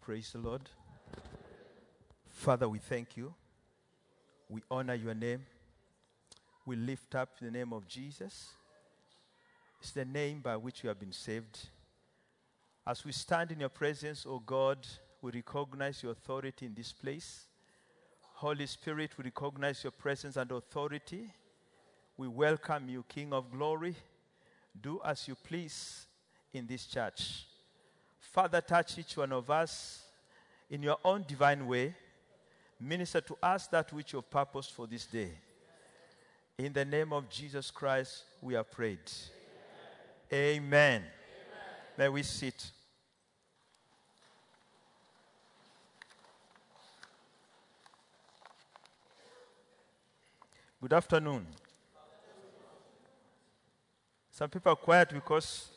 Praise the Lord. Father, we thank you. We honor your name. We lift up the name of Jesus. It's the name by which we have been saved. As we stand in your presence, O God, we recognize your authority in this place. Holy Spirit, we recognize your presence and authority. We welcome you, King of glory. Do as you please in this church. Father, touch each one of us in your own divine way. Minister to us that which you have purposed for this day. In the name of Jesus Christ, we have prayed. Amen. Amen. May we sit. Good afternoon. Some people are quiet because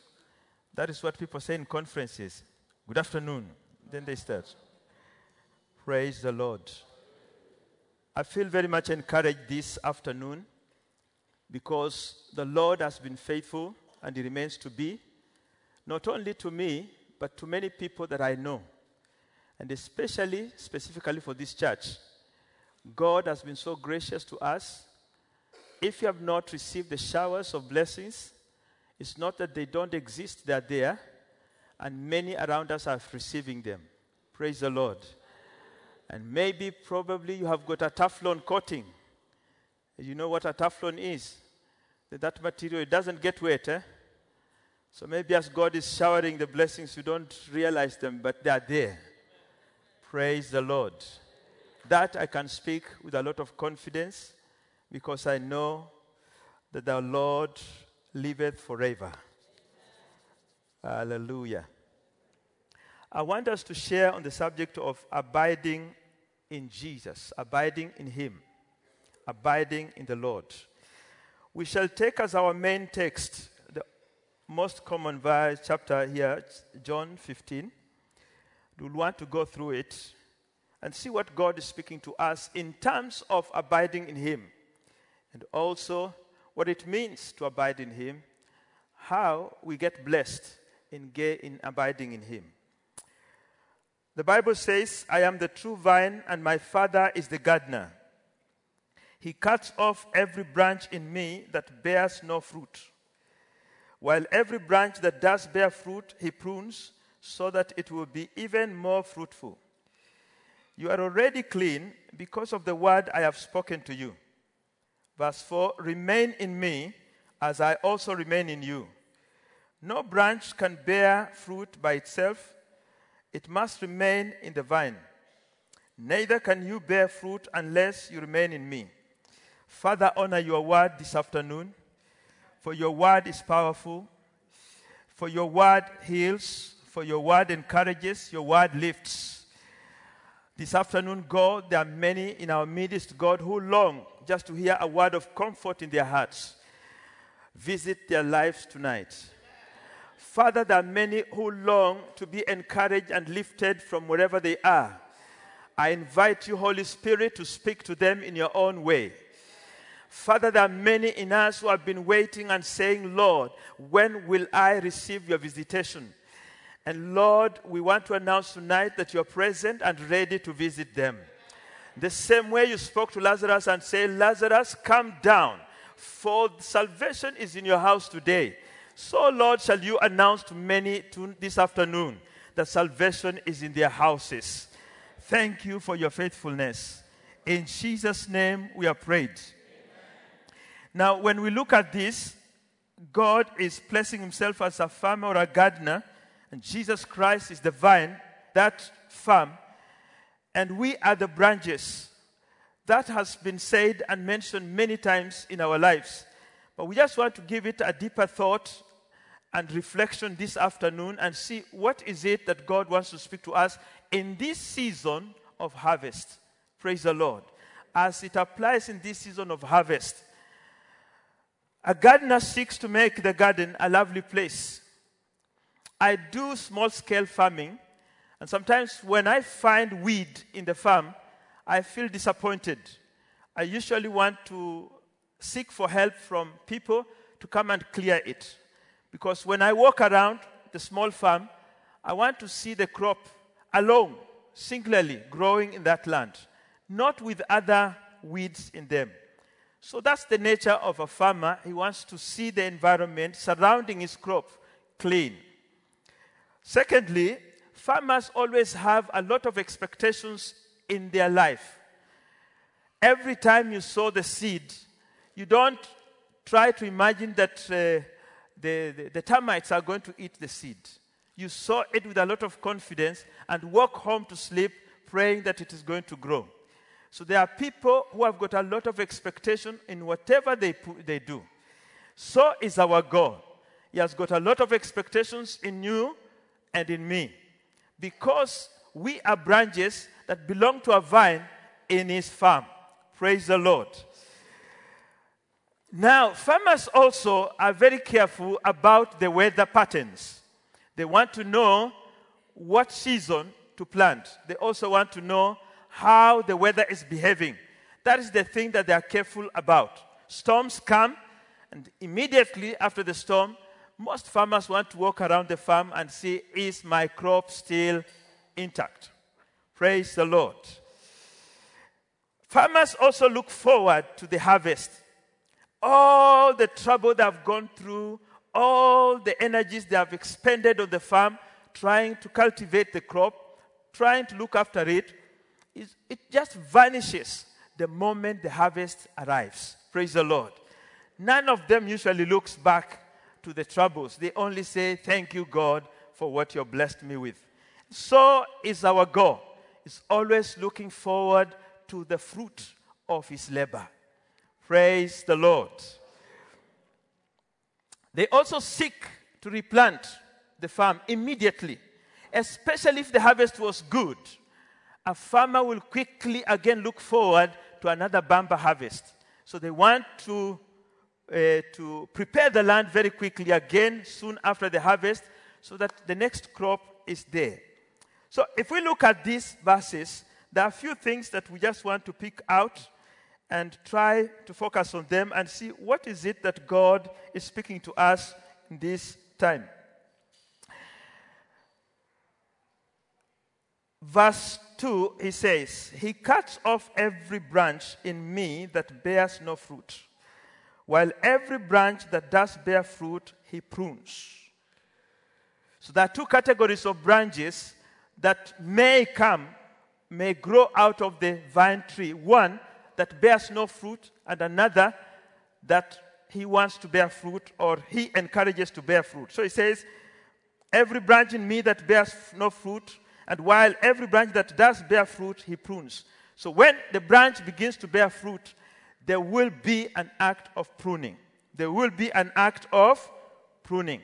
that is what people say in conferences. Good afternoon. Then they start. Praise the Lord. I feel very much encouraged this afternoon because the Lord has been faithful and He remains to be, not only to me, but to many people that I know. And especially, specifically for this church. God has been so gracious to us. If you have not received the showers of blessings, it's not that they don't exist, they're there, and many around us are receiving them. Praise the Lord. And maybe, probably, you have got a Teflon coating. You know what a Teflon is? That, material, it doesn't get wet. Eh? So maybe as God is showering the blessings, you don't realize them, but they are there. Praise the Lord. That I can speak with a lot of confidence because I know that the Lord liveth forever. Hallelujah. I want us to share on the subject of abiding in Jesus, abiding in Him, abiding in the Lord. We shall take as our main text the most common verse chapter here, John 15. We'll want to go through it and see what God is speaking to us in terms of abiding in Him and also what it means to abide in Him, how we get blessed in, in abiding in Him. The Bible says, I am the true vine, and my Father is the gardener. He cuts off every branch in me that bears no fruit, while every branch that does bear fruit, He prunes so that it will be even more fruitful. You are already clean because of the word I have spoken to you. Verse 4 Remain in me as I also remain in you. No branch can bear fruit by itself, it must remain in the vine. Neither can you bear fruit unless you remain in me. Father, honor your word this afternoon, for your word is powerful, for your word heals, for your word encourages, your word lifts. This afternoon, God, there are many in our midst, God, who long just to hear a word of comfort in their hearts. Visit their lives tonight. Father, there are many who long to be encouraged and lifted from wherever they are. I invite you, Holy Spirit, to speak to them in your own way. Father, there are many in us who have been waiting and saying, Lord, when will I receive your visitation? And Lord, we want to announce tonight that you're present and ready to visit them. The same way you spoke to Lazarus and say, Lazarus, come down, for salvation is in your house today. So, Lord, shall you announce to many to this afternoon that salvation is in their houses. Thank you for your faithfulness. In Jesus' name we are prayed. Now, when we look at this, God is placing himself as a farmer or a gardener, and Jesus Christ is the vine, that farm, and we are the branches. That has been said and mentioned many times in our lives. But we just want to give it a deeper thought and reflection this afternoon and see what is it that God wants to speak to us in this season of harvest. Praise the Lord. As it applies in this season of harvest, a gardener seeks to make the garden a lovely place. I do small scale farming, and sometimes when I find weed in the farm, I feel disappointed. I usually want to seek for help from people to come and clear it. Because when I walk around the small farm, I want to see the crop alone, singularly growing in that land, not with other weeds in them. So that's the nature of a farmer. He wants to see the environment surrounding his crop clean. Secondly, farmers always have a lot of expectations in their life. Every time you sow the seed, you don't try to imagine that uh, the, the, the termites are going to eat the seed. You sow it with a lot of confidence and walk home to sleep praying that it is going to grow. So there are people who have got a lot of expectation in whatever they, they do. So is our God. He has got a lot of expectations in you and in me. Because we are branches that belong to a vine in his farm. Praise the Lord. Now, farmers also are very careful about the weather patterns. They want to know what season to plant. They also want to know how the weather is behaving. That is the thing that they are careful about. Storms come, and immediately after the storm, most farmers want to walk around the farm and see is my crop still intact? Praise the Lord. Farmers also look forward to the harvest all the trouble they have gone through, all the energies they have expended on the farm trying to cultivate the crop, trying to look after it, it just vanishes the moment the harvest arrives. Praise the Lord. None of them usually looks back to the troubles. They only say, Thank you, God, for what you have blessed me with. So is our God. He's always looking forward to the fruit of his labor. Praise the Lord. They also seek to replant the farm immediately, especially if the harvest was good. A farmer will quickly again look forward to another bumper harvest. So they want to, uh, to prepare the land very quickly again soon after the harvest so that the next crop is there. So if we look at these verses, there are a few things that we just want to pick out and try to focus on them and see what is it that God is speaking to us in this time. Verse 2, he says, He cuts off every branch in me that bears no fruit, while every branch that does bear fruit, he prunes. So there are two categories of branches that may come, may grow out of the vine tree. One, that bears no fruit, and another that he wants to bear fruit or he encourages to bear fruit. So he says, Every branch in me that bears no fruit, and while every branch that does bear fruit, he prunes. So when the branch begins to bear fruit, there will be an act of pruning. There will be an act of pruning.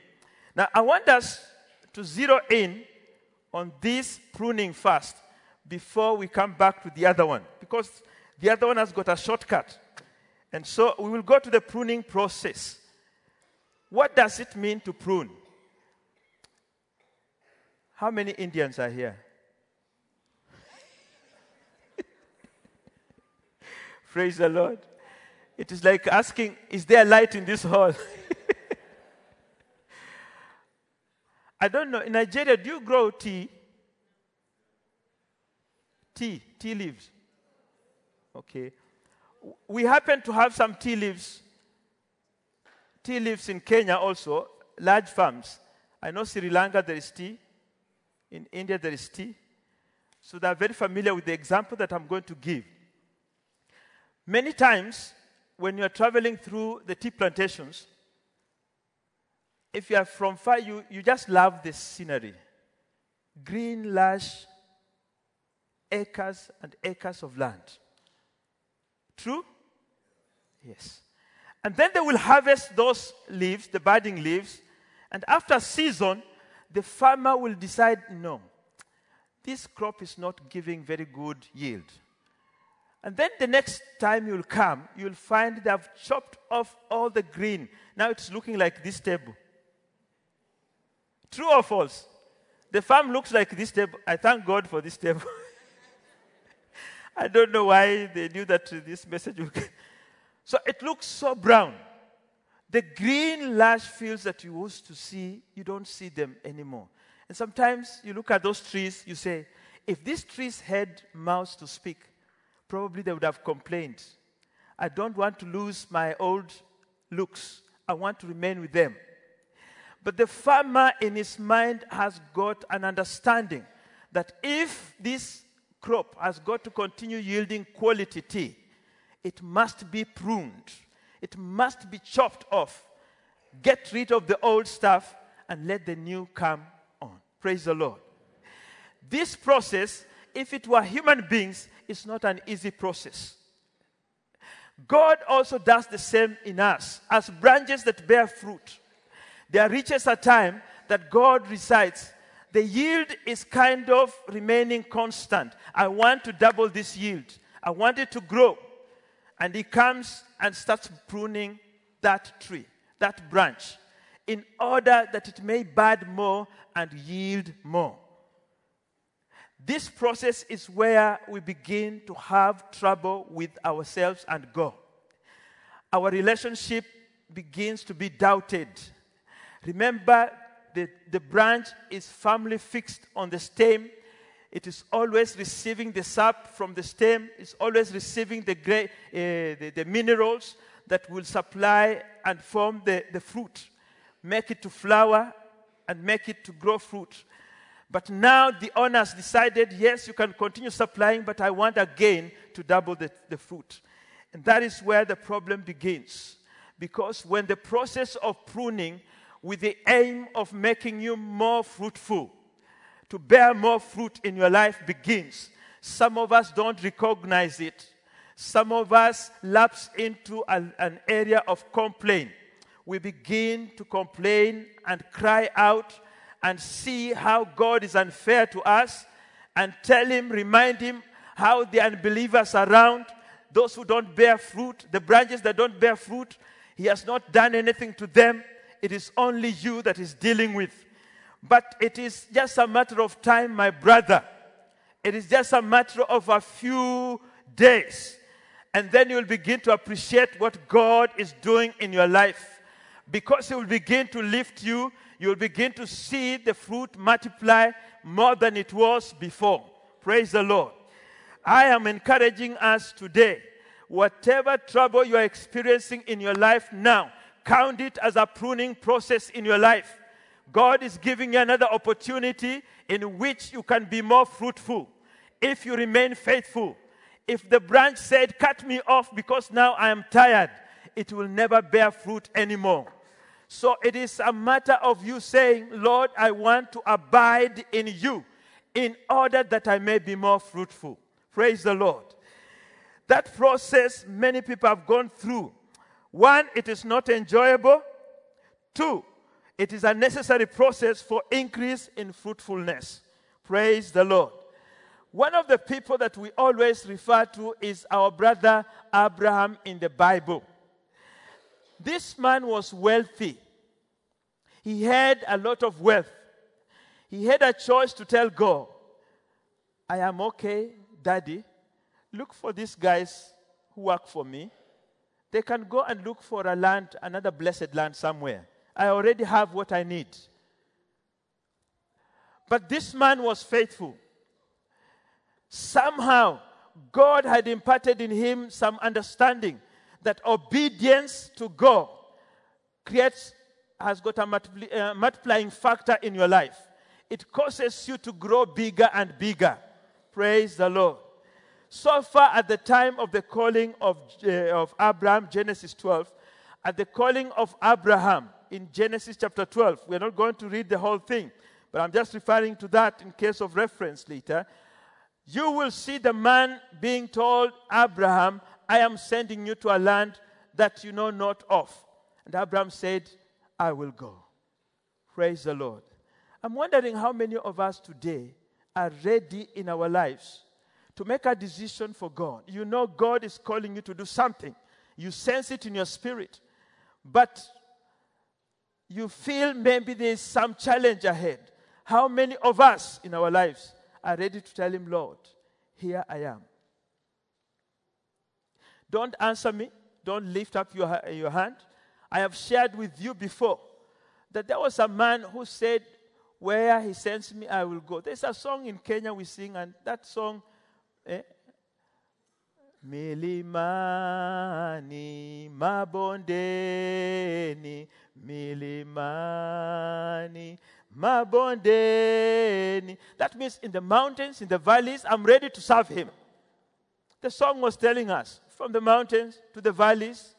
Now, I want us to zero in on this pruning first before we come back to the other one. Because the other one has got a shortcut. And so we will go to the pruning process. What does it mean to prune? How many Indians are here? Praise the Lord. It is like asking, Is there light in this hall? I don't know. In Nigeria, do you grow tea? Tea, tea leaves. Okay. We happen to have some tea leaves, tea leaves in Kenya also, large farms. I know Sri Lanka there is tea. In India there is tea. So they are very familiar with the example that I'm going to give. Many times, when you are traveling through the tea plantations, if you are from far, you, you just love the scenery. Green, lush, acres and acres of land. True? Yes. And then they will harvest those leaves, the budding leaves, and after season, the farmer will decide no, this crop is not giving very good yield. And then the next time you'll come, you'll find they have chopped off all the green. Now it's looking like this table. True or false? The farm looks like this table. I thank God for this table. I don't know why they knew that this message would. so it looks so brown. The green lush fields that you used to see, you don't see them anymore. And sometimes you look at those trees, you say, if these trees had mouths to speak, probably they would have complained. I don't want to lose my old looks. I want to remain with them. But the farmer in his mind has got an understanding that if this crop has got to continue yielding quality tea, it must be pruned, it must be chopped off. Get rid of the old stuff and let the new come on. Praise the Lord. This process, if it were human beings, it's not an easy process. God also does the same in us as branches that bear fruit. There reaches a time that God resides. The yield is kind of remaining constant. I want to double this yield. I want it to grow. And He comes and starts pruning that tree, that branch, in order that it may bud more and yield more. This process is where we begin to have trouble with ourselves and God. Our relationship begins to be doubted. Remember, the, the branch is firmly fixed on the stem. It is always receiving the sap from the stem. It's always receiving the, uh, the, the, minerals that will supply and form the, the fruit, make it to flower, and make it to grow fruit. But now the owners decided, yes, you can continue supplying, but I want again to double the, the fruit. And that is where the problem begins. Because when the process of pruning, with the aim of making you more fruitful, to bear more fruit in your life begins, some of us don't recognize it. Some of us lapse into an area of complaint. We begin to complain and cry out and see how God is unfair to us and tell Him, remind Him how the unbelievers around, those who don't bear fruit, the branches that don't bear fruit, He has not done anything to them. It is only you that is dealing with. But it is just a matter of time, my brother. It is just a matter of a few days. And then you'll begin to appreciate what God is doing in your life. Because He will begin to lift you you'll begin to see the fruit multiply more than it was before. Praise the Lord. I am encouraging us today. Whatever trouble you are experiencing in your life now, count it as a pruning process in your life. God is giving you another opportunity in which you can be more fruitful if you remain faithful. If the branch said, Cut me off because now I am tired, it will never bear fruit anymore. So it is a matter of you saying, Lord, I want to abide in you in order that I may be more fruitful. Praise the Lord. That process many people have gone through. One, it is not enjoyable. Two, it is a necessary process for increase in fruitfulness. Praise the Lord. One of the people that we always refer to is our brother Abraham in the Bible. This man was wealthy. He had a lot of wealth. He had a choice to tell God, I am okay, daddy. Look for these guys who work for me. They can go and look for a land, another blessed land somewhere. I already have what I need. But this man was faithful. Somehow, God had imparted in him some understanding that obedience to God creates, has got a uh, multiplying factor in your life. It causes you to grow bigger and bigger. Praise the Lord. So far, at the time of the calling of, uh, of Abraham, Genesis 12, at the calling of Abraham in Genesis chapter 12, we're not going to read the whole thing, but I'm just referring to that in case of reference later. You will see the man being told, Abraham, I am sending you to a land that you know not of. And Abraham said, I will go. Praise the Lord. I'm wondering how many of us today are ready in our lives to make a decision for God. You know, God is calling you to do something, you sense it in your spirit, but you feel maybe there's some challenge ahead. How many of us in our lives are ready to tell Him, Lord, here I am? Don't answer me. Don't lift up your, your hand. I have shared with you before that there was a man who said, Where he sends me, I will go. There's a song in Kenya we sing, and that song, eh, Milimani, mabondeni, milimani, mabondeni. That means in the mountains, in the valleys, I'm ready to serve him. The song was telling us from the mountains to the valleys,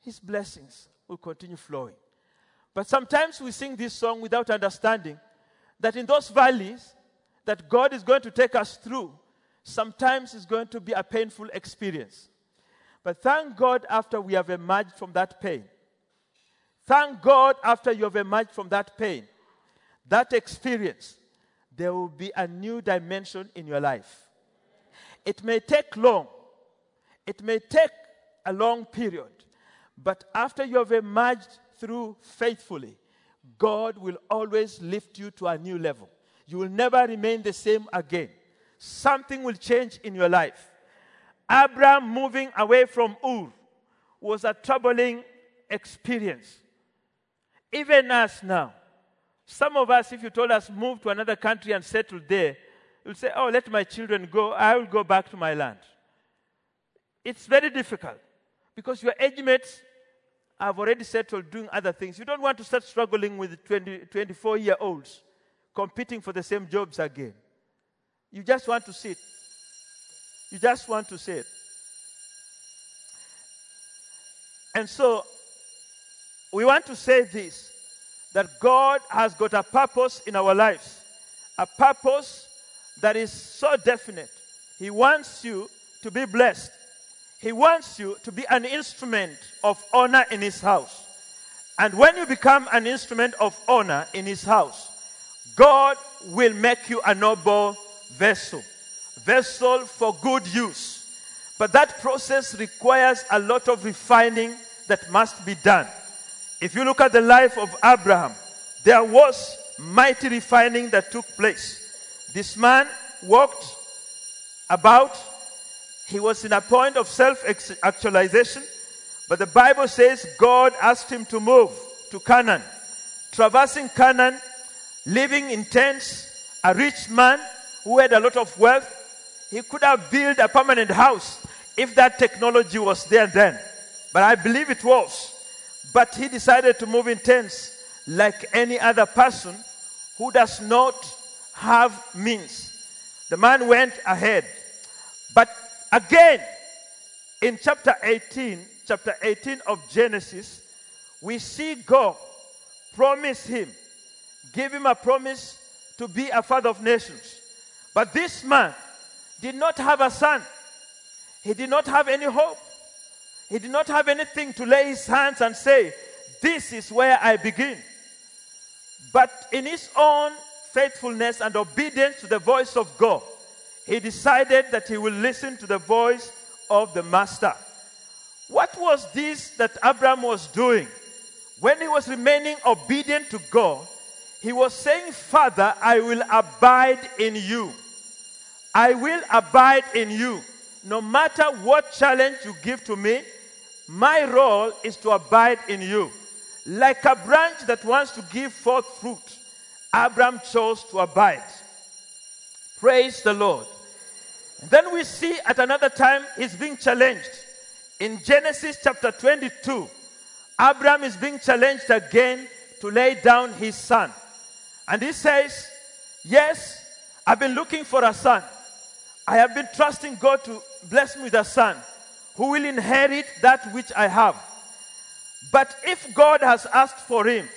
his blessings will continue flowing. But sometimes we sing this song without understanding that in those valleys that God is going to take us through, sometimes it's going to be a painful experience. But thank God after we have emerged from that pain. Thank God after you have emerged from that pain, that experience, there will be a new dimension in your life. It may take long, it may take a long period, but after you have emerged through faithfully, God will always lift you to a new level. You will never remain the same again. Something will change in your life. Abraham moving away from Ur was a troubling experience. Even us now, some of us, if you told us move to another country and settle there, you'll say, Oh, let my children go. I will go back to my land. It's very difficult because your age mates have already settled doing other things. You don't want to start struggling with 20, 24 year olds competing for the same jobs again. You just want to sit. You just want to sit. And so, we want to say this that God has got a purpose in our lives, a purpose that is so definite. He wants you to be blessed. He wants you to be an instrument of honor in His house. And when you become an instrument of honor in His house, God will make you a noble vessel, vessel for good use. But that process requires a lot of refining that must be done. If you look at the life of Abraham, there was mighty refining that took place. This man walked about, he was in a point of self actualization, but the Bible says God asked him to move to Canaan. Traversing Canaan, living in tents, a rich man who had a lot of wealth, he could have built a permanent house if that technology was there then. But I believe it was. But he decided to move in tents like any other person who does not have means. The man went ahead. But again, in chapter 18, chapter 18 of Genesis, we see God promise him, give him a promise to be a father of nations. But this man did not have a son. He did not have any hope. He did not have anything to lay his hands and say, This is where I begin. But in his own faithfulness and obedience to the voice of God, he decided that he will listen to the voice of the master. What was this that Abraham was doing? When he was remaining obedient to God, he was saying, Father, I will abide in you. I will abide in you. No matter what challenge you give to me, my role is to abide in you. Like a branch that wants to give forth fruit, Abraham chose to abide. Praise the Lord. Then we see at another time he's being challenged. In Genesis chapter 22, Abraham is being challenged again to lay down his son. And he says, Yes, I've been looking for a son. I have been trusting God to bless me with a son who will inherit that which I have. But if God has asked for him,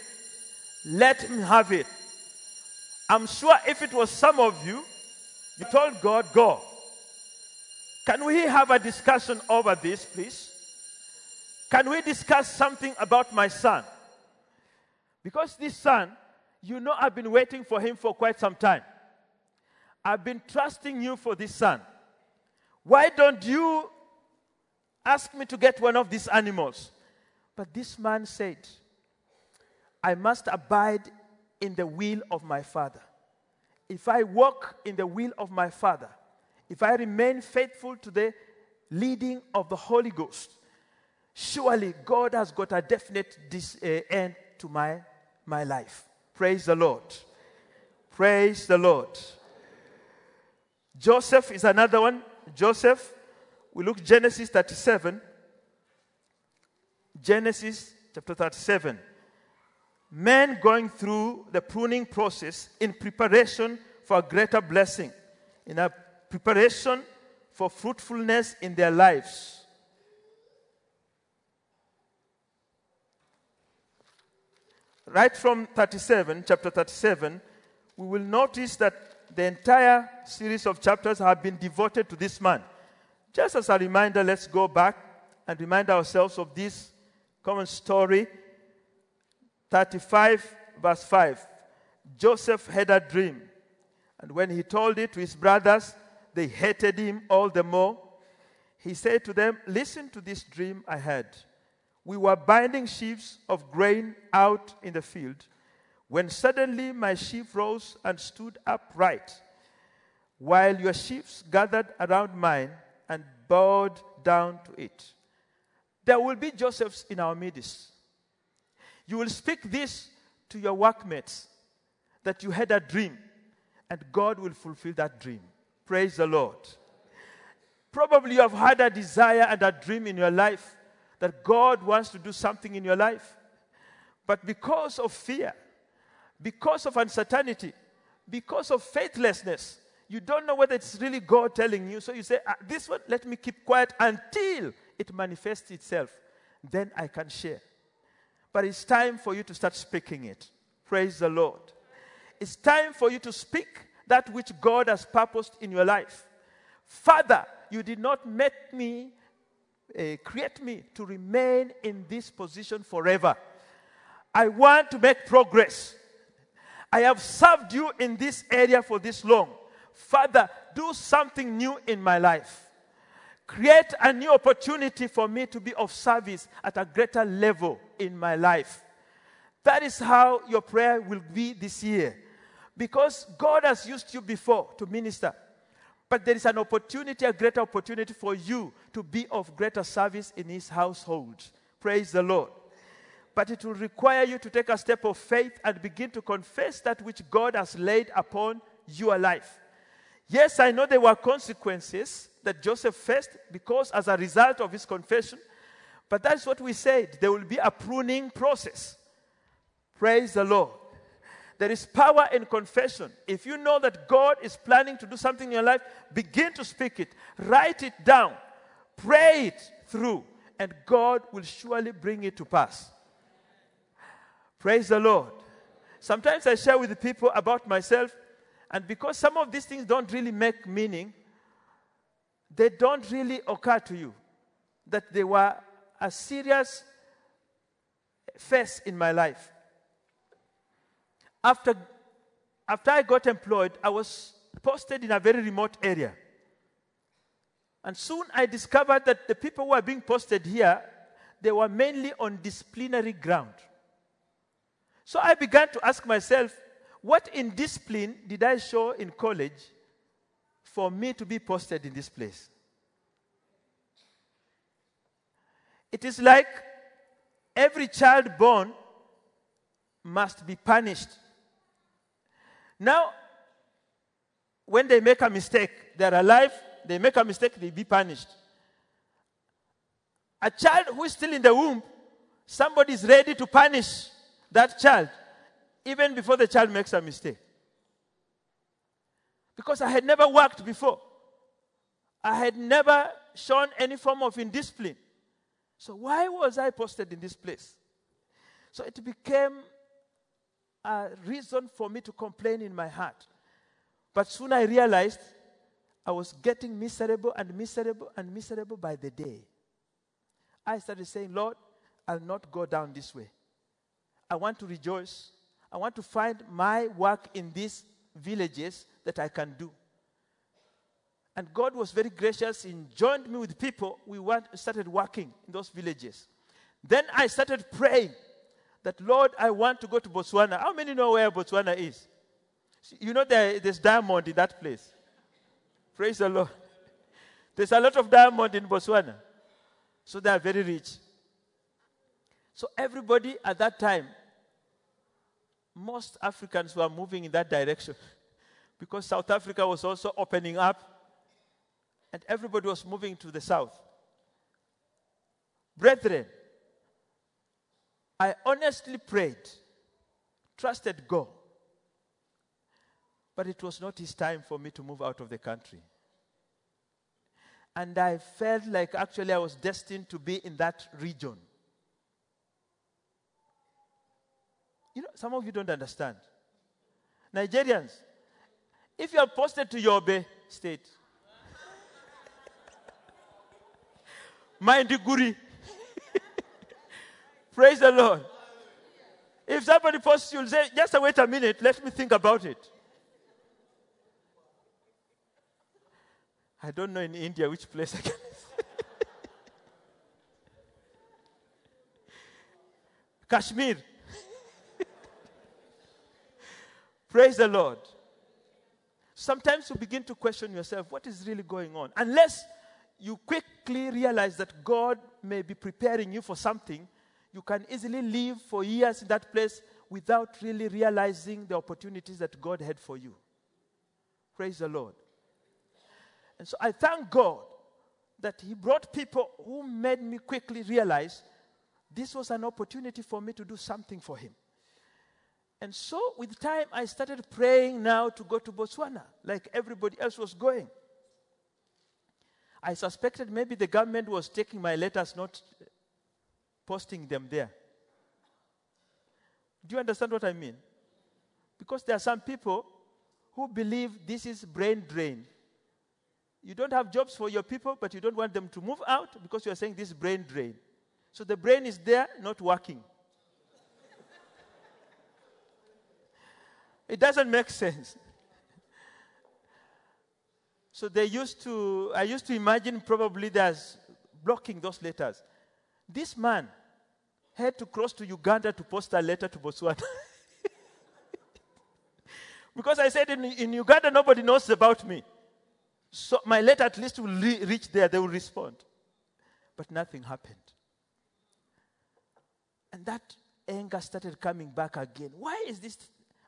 let him have it. I'm sure if it was some of you, you told God, go. Can we have a discussion over this, please? Can we discuss something about my son? Because this son, you know, I've been waiting for him for quite some time. I've been trusting you for this son. Why don't you ask me to get one of these animals? But this man said, I must abide in the will of my father. If I walk in the will of my father, if I remain faithful to the leading of the Holy Ghost, surely God has got a definite dis, uh, end to my, my life. Praise the Lord. Praise the Lord. Joseph is another one. Joseph, we look Genesis 37. Genesis chapter 37. Men going through the pruning process in preparation for a greater blessing, in a preparation for fruitfulness in their lives. Right from 37, chapter 37, we will notice that the entire series of chapters have been devoted to this man. Just as a reminder, let's go back and remind ourselves of this common story. 35, verse 5. Joseph had a dream, and when he told it to his brothers, they hated him all the more. He said to them, Listen to this dream I had. We were binding sheaves of grain out in the field when suddenly my sheaf rose and stood upright, while your sheaves gathered around mine and bowed down to it. There will be Josephs in our midst. You will speak this to your workmates that you had a dream, and God will fulfill that dream. Praise the Lord. Probably you have had a desire and a dream in your life that God wants to do something in your life. But because of fear, because of uncertainty, because of faithlessness, you don't know whether it's really God telling you. So you say, ah, This one, let me keep quiet until it manifests itself. Then I can share. But it's time for you to start speaking it. Praise the Lord. It's time for you to speak that which God has purposed in your life. Father, you did not make me, uh, create me to remain in this position forever. I want to make progress. I have served you in this area for this long. Father, do something new in my life. Create a new opportunity for me to be of service at a greater level in my life. That is how your prayer will be this year. Because God has used you before to minister. But there is an opportunity, a greater opportunity for you to be of greater service in His household. Praise the Lord but it will require you to take a step of faith and begin to confess that which God has laid upon your life. Yes, I know there were consequences that Joseph faced because as a result of his confession, but that's what we said. There will be a pruning process. Praise the Lord. There is power in confession. If you know that God is planning to do something in your life, begin to speak it, write it down, pray it through, and God will surely bring it to pass. Praise the Lord. Sometimes I share with the people about myself, and because some of these things don't really make meaning, they don't really occur to you that they were a serious phase in my life. After, after I got employed, I was posted in a very remote area. And soon I discovered that the people who were being posted here, they were mainly on disciplinary ground. So I began to ask myself, what indiscipline did I show in college for me to be posted in this place? It is like every child born must be punished. Now, when they make a mistake, they're alive, they make a mistake, they be punished. A child who is still in the womb, somebody is ready to punish that child even before the child makes a mistake. Because I had never worked before, I had never shown any form of indiscipline. So, why was I posted in this place? So, it became a reason for me to complain in my heart. But soon I realized I was getting miserable and miserable and miserable by the day. I started saying, Lord, I'll not go down this way. I want to rejoice. I want to find my work in these villages that I can do. And God was very gracious and joined me with people. We started working in those villages. Then I started praying that, Lord, I want to go to Botswana. How many know where Botswana is? You know there, there's diamond in that place. Praise the Lord. There's a lot of diamond in Botswana. So they are very rich. So everybody at that time, most Africans were moving in that direction because South Africa was also opening up and everybody was moving to the south. Brethren, I honestly prayed, trusted God, but it was not his time for me to move out of the country. And I felt like actually I was destined to be in that region. You know, some of you don't understand. Nigerians, if you are posted to Yobe state, Maiduguri, praise the Lord. If somebody posts you, say, just wait a minute, let me think about it. I don't know in India which place I can. Kashmir. Praise the Lord. Sometimes you begin to question yourself what is really going on? Unless you quickly realize that God may be preparing you for something, you can easily live for years in that place without really realizing the opportunities that God had for you. Praise the Lord. And so I thank God that He brought people who made me quickly realize this was an opportunity for me to do something for Him. And so, with time, I started praying now to go to Botswana, like everybody else was going. I suspected maybe the government was taking my letters, not posting them there. Do you understand what I mean? Because there are some people who believe this is brain drain. You don't have jobs for your people, but you don't want them to move out because you are saying this brain drain. So the brain is there, not working. it doesn't make sense. So they used to, I used to imagine probably there's blocking those letters. This man had to cross to Uganda to post a letter to Botswana. because I said in, in Uganda, nobody knows about me. So my letter at least will re- reach there, they will respond. But nothing happened. And that anger started coming back again. Why is this?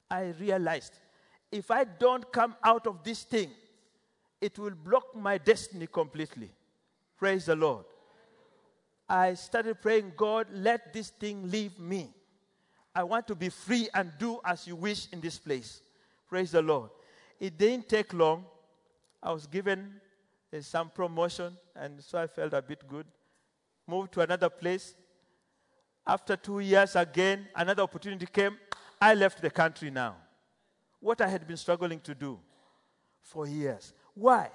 I realized if I don't come out of this thing, it will block my destiny completely. Praise the Lord. I started praying, God, let this thing leave me. I want to be free and do as you wish in this place. Praise the Lord. It didn't take long. I was given uh, some promotion, and so I felt a bit good. Moved to another place. After two years again, another opportunity came. I left the country now. What I had been struggling to do for years. Why?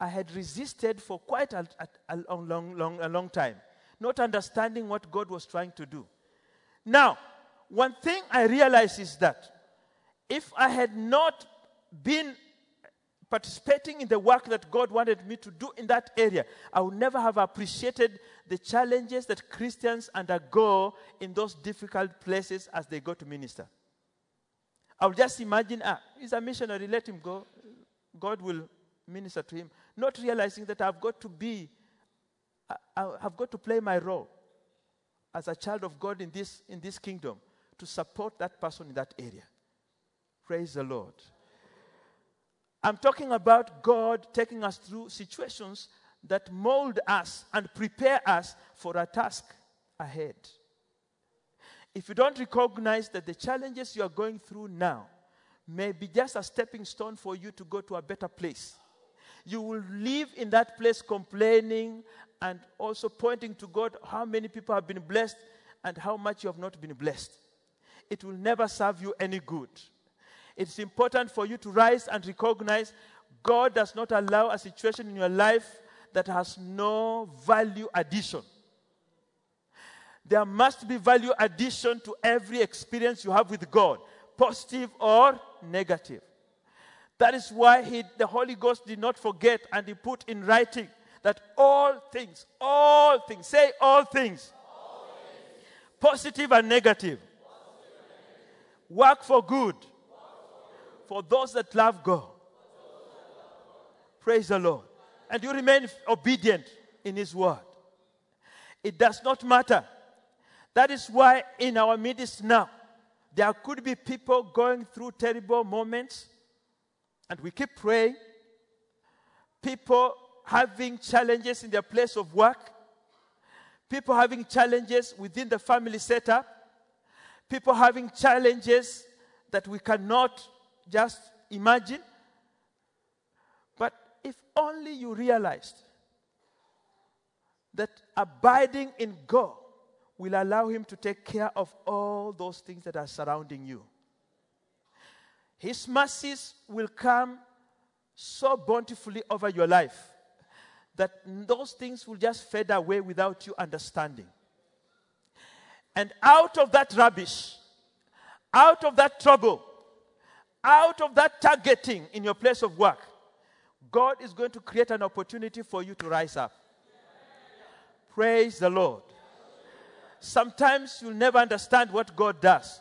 I had resisted for quite a, a, a long, long, a long time, not understanding what God was trying to do. Now, one thing I realized is that if I had not been participating in the work that God wanted me to do in that area, I would never have appreciated the challenges that Christians undergo in those difficult places as they go to minister. I would just imagine, ah, he's a missionary, let him go. God will minister to him, not realizing that I've got to be, I, have got to play my role as a child of God in this, in this kingdom to support that person in that area. Praise the Lord. I'm talking about God taking us through situations that mold us and prepare us for a task ahead. If you don't recognize that the challenges you are going through now may be just a stepping stone for you to go to a better place, you will live in that place complaining and also pointing to God how many people have been blessed and how much you have not been blessed. It will never serve you any good. It's important for you to rise and recognize God does not allow a situation in your life that has no value addition. There must be value addition to every experience you have with God, positive or negative. That is why he, the Holy Ghost did not forget and he put in writing that all things, all things, say all things, all things. Positive, and negative, positive and negative, work for good for those that love God. Praise the Lord. And you remain obedient in His word. It does not matter That is why in our midst now, there could be people going through terrible moments, and we keep praying. People having challenges in their place of work, people having challenges within the family setup, people having challenges that we cannot just imagine. But if only you realized that abiding in God will allow Him to take care of all those things that are surrounding you. His mercies will come so bountifully over your life that those things will just fade away without you understanding. And out of that rubbish, out of that trouble, out of that targeting in your place of work, God is going to create an opportunity for you to rise up. Praise the Lord. Sometimes you'll never understand what God does.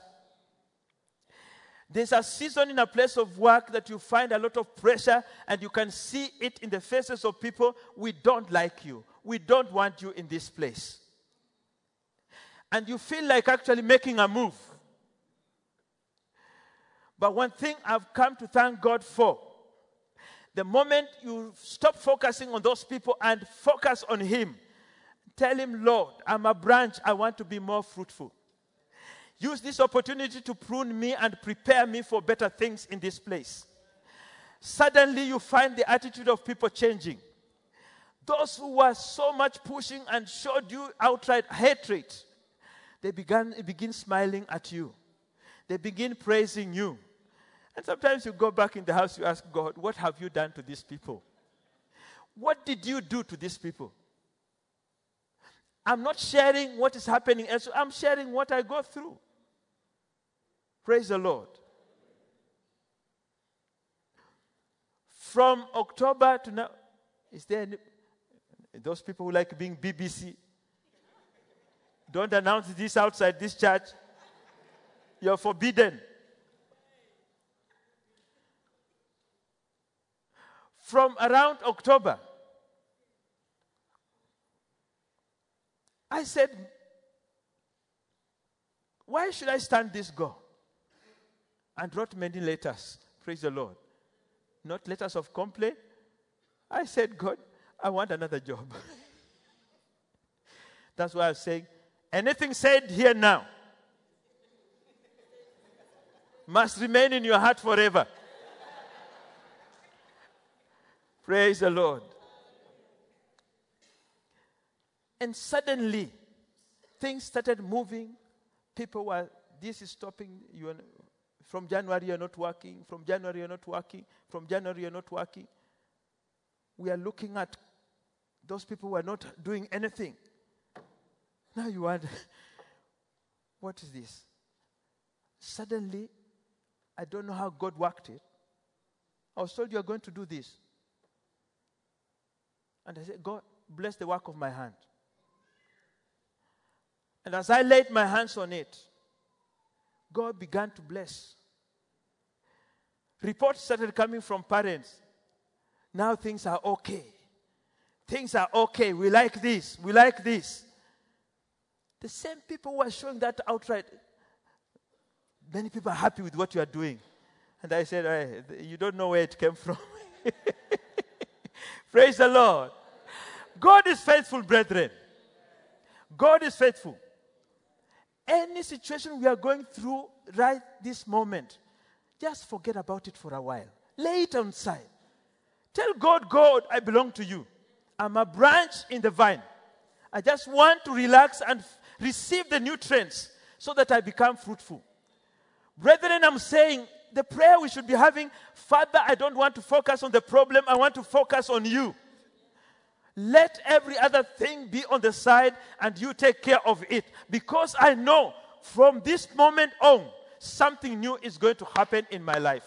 There's a season in a place of work that you find a lot of pressure, and you can see it in the faces of people. We don't like you. We don't want you in this place. And you feel like actually making a move. But one thing I've come to thank God for the moment you stop focusing on those people and focus on Him, tell Him, Lord, I'm a branch, I want to be more fruitful. Use this opportunity to prune me and prepare me for better things in this place. Suddenly, you find the attitude of people changing. Those who were so much pushing and showed you outright hatred, they began, begin smiling at you. They begin praising you. And sometimes you go back in the house, you ask God, What have you done to these people? What did you do to these people? I'm not sharing what is happening elsewhere, I'm sharing what I go through. Praise the Lord. From October to now, is there any, those people who like being BBC? Don't announce this outside this church. You're forbidden. From around October, I said, Why should I stand this God? And wrote many letters. Praise the Lord. Not letters of complaint. I said, God, I want another job. That's why I'm saying anything said here now must remain in your heart forever. Praise the Lord. And suddenly, things started moving. People were, this is stopping. You from January, you're not working. From January, you're not working. From January, you're not working. We are looking at those people who are not doing anything. Now you are. what is this? Suddenly, I don't know how God worked it. I was told you are going to do this. And I said, God, bless the work of my hand. And as I laid my hands on it, God began to bless. Reports started coming from parents. Now things are okay. Things are okay. We like this. We like this. The same people who are showing that outright. Many people are happy with what you are doing. And I said, hey, You don't know where it came from. Praise the Lord. God is faithful, brethren. God is faithful. Any situation we are going through right this moment, just forget about it for a while. Lay it on side. Tell God, God, I belong to you. I'm a branch in the vine. I just want to relax and f- receive the nutrients so that I become fruitful. Brethren, I'm saying the prayer we should be having Father, I don't want to focus on the problem, I want to focus on you. Let every other thing be on the side and you take care of it. Because I know from this moment on, something new is going to happen in my life.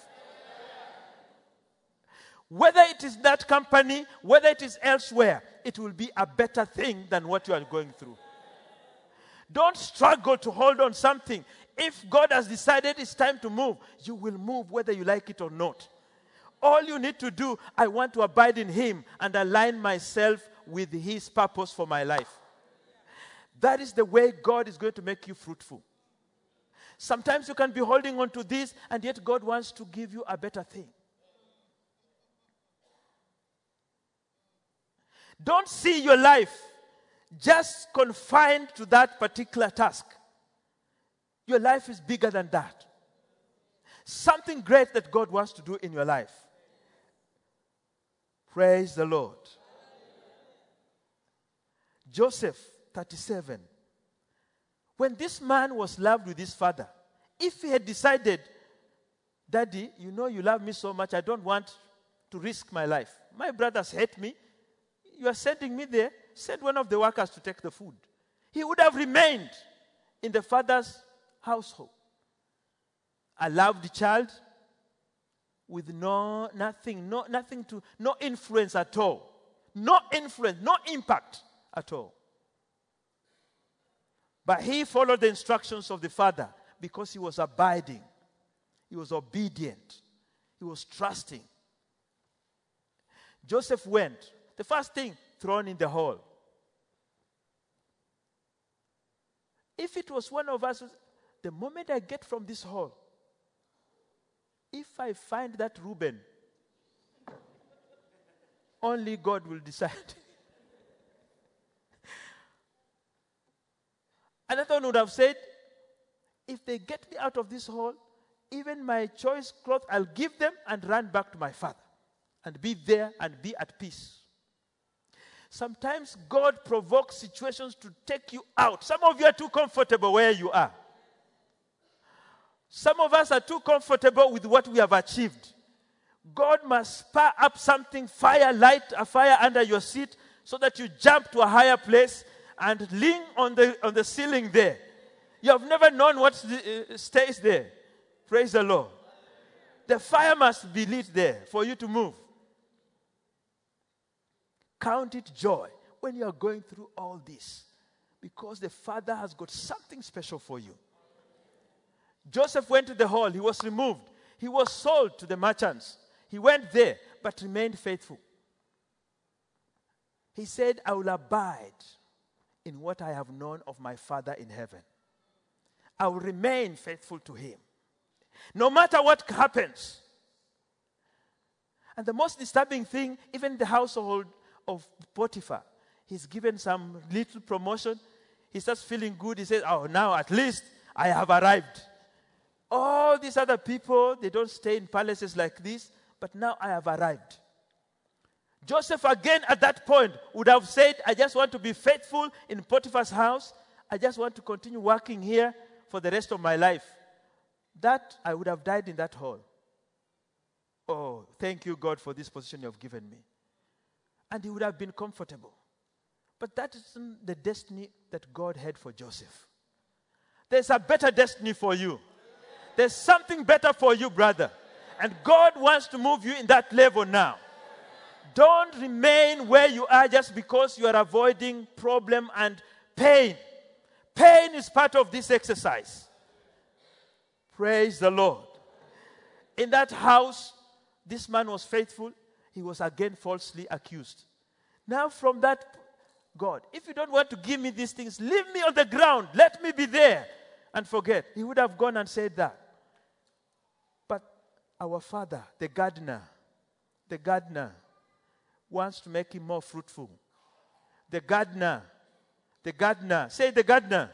Whether it is that company, whether it is elsewhere, it will be a better thing than what you are going through. Don't struggle to hold on something. If God has decided it's time to move, you will move whether you like it or not. All you need to do, I want to abide in Him and align myself with His purpose for my life. That is the way God is going to make you fruitful. Sometimes you can be holding on to this, and yet God wants to give you a better thing. Don't see your life just confined to that particular task. Your life is bigger than that. Something great that God wants to do in your life. Praise the Lord. Joseph, 37. When this man was loved with his father, if he had decided, Daddy, you know you love me so much, I don't want to risk my life. My brothers hate me. You are sending me there. Send one of the workers to take the food. He would have remained in the father's household. A loved child with no nothing, no nothing to, no influence at all. No influence, no impact at all. But he followed the instructions of the father because he was abiding, he was obedient, he was trusting. Joseph went. The first thing, thrown in the hole. If it was one of us, the moment I get from this hall, if I find that Reuben, only God will decide. Another one would have said, if they get me out of this hole, even my choice cloth, I'll give them and run back to my father and be there and be at peace. Sometimes God provokes situations to take you out. Some of you are too comfortable where you are. Some of us are too comfortable with what we have achieved. God must spur up something, fire, light a fire under your seat so that you jump to a higher place and lean on the, on the ceiling there. You have never known what uh, stays there. Praise the Lord. The fire must be lit there for you to move. Count it joy when you are going through all this because the Father has got something special for you. Joseph went to the hall, he was removed, he was sold to the merchants. He went there but remained faithful. He said, I will abide in what I have known of my Father in heaven. I will remain faithful to him. No matter what happens. And the most disturbing thing, even the household of Potiphar, he's given some little promotion. He starts feeling good. He says, Oh, now at least I have arrived. These other people, they don't stay in palaces like this, but now I have arrived. Joseph, again at that point, would have said, I just want to be faithful in Potiphar's house. I just want to continue working here for the rest of my life. That I would have died in that hole. Oh, thank you, God, for this position you have given me. And he would have been comfortable. But that isn't the destiny that God had for Joseph. There's a better destiny for you. There's something better for you, brother. And God wants to move you in that level now. Don't remain where you are just because you are avoiding problem and pain. Pain is part of this exercise. Praise the Lord. In that house, this man was faithful. He was again falsely accused. Now, from that, God, if you don't want to give me these things, leave me on the ground. Let me be there and forget. He would have gone and said that. Our father, the gardener, the gardener, wants to make him more fruitful. The gardener, the gardener, say the gardener,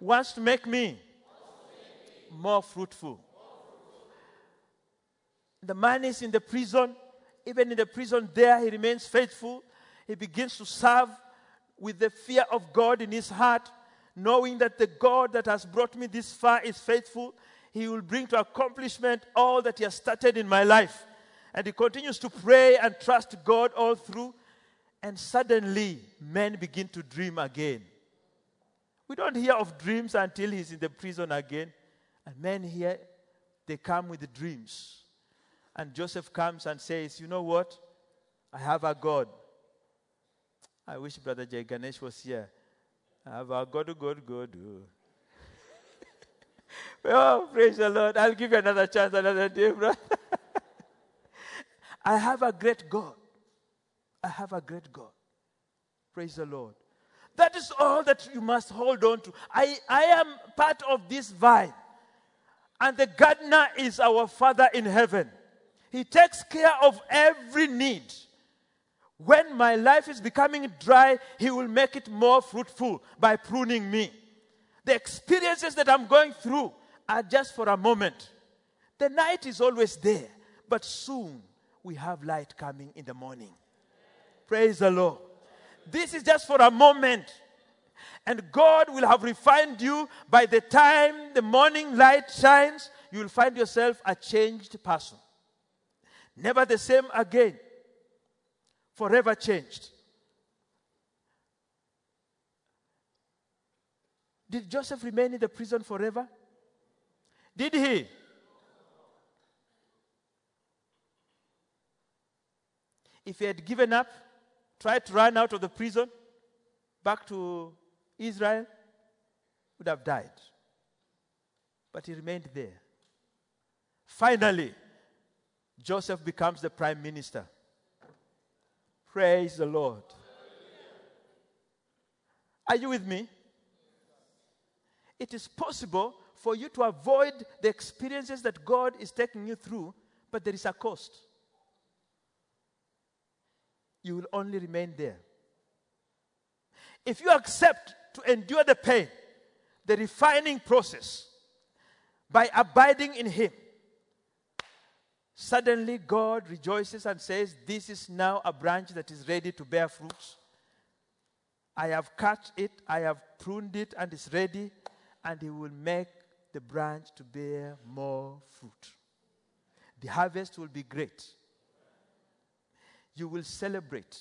wants to make me more fruitful. The man is in the prison. Even in the prison, there he remains faithful. He begins to serve with the fear of God in his heart, knowing that the God that has brought me this far is faithful. He will bring to accomplishment all that he has started in my life. And he continues to pray and trust God all through. And suddenly, men begin to dream again. We don't hear of dreams until he's in the prison again. And men here, they come with dreams. And Joseph comes and says, You know what? I have a God. I wish Brother Jay Ganesh was here. I have a God, God, God. Oh. Oh, praise the Lord. I'll give you another chance another day, brother. I have a great God. I have a great God. Praise the Lord. That is all that you must hold on to. I, I am part of this vine. And the gardener is our Father in heaven. He takes care of every need. When my life is becoming dry, He will make it more fruitful by pruning me. The experiences that I'm going through are just for a moment. The night is always there, but soon we have light coming in the morning. Praise the Lord. This is just for a moment. And God will have refined you by the time the morning light shines, you will find yourself a changed person. Never the same again. Forever changed. Did Joseph remain in the prison forever? Did he? If he had given up, tried to run out of the prison, back to Israel, would have died. But he remained there. Finally, Joseph becomes the prime minister. Praise the Lord. Are you with me? It is possible for you to avoid the experiences that God is taking you through, but there is a cost. You will only remain there. If you accept to endure the pain, the refining process, by abiding in Him, suddenly God rejoices and says, This is now a branch that is ready to bear fruits. I have cut it, I have pruned it, and it's ready, and He will make the branch to bear more fruit. The harvest will be great. You will celebrate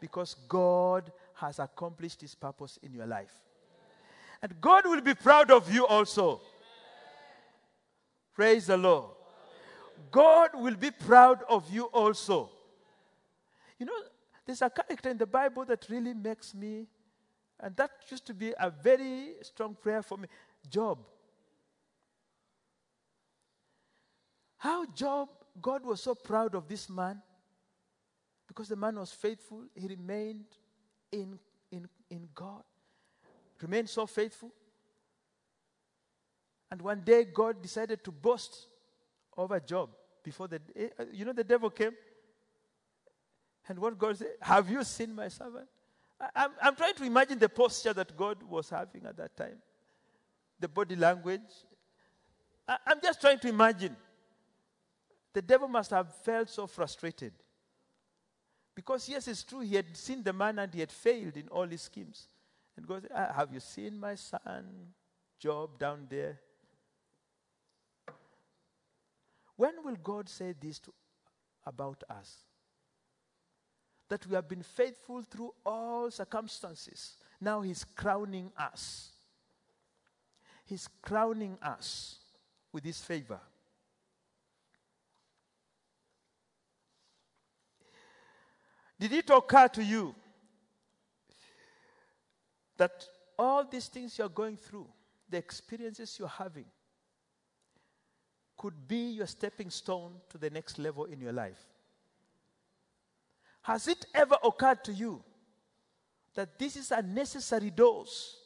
because God has accomplished His purpose in your life. And God will be proud of you also. Praise the Lord. God will be proud of you also. You know, there's a character in the Bible that really makes me, and that used to be a very strong prayer for me Job. How Job, God was so proud of this man because the man was faithful, he remained in, in, in God, remained so faithful. And one day God decided to boast over Job before the, eh, you know, the devil came. And what God said, Have you seen my servant? I'm, I'm trying to imagine the posture that God was having at that time, the body language. I, I'm just trying to imagine. The devil must have felt so frustrated. Because, yes, it's true, he had seen the man and he had failed in all his schemes. And God said, ah, Have you seen my son, Job, down there? When will God say this to, about us? That we have been faithful through all circumstances. Now He's crowning us. He's crowning us with His favor. Did it occur to you that all these things you're going through, the experiences you're having, could be your stepping stone to the next level in your life. Has it ever occurred to you that this is a necessary dose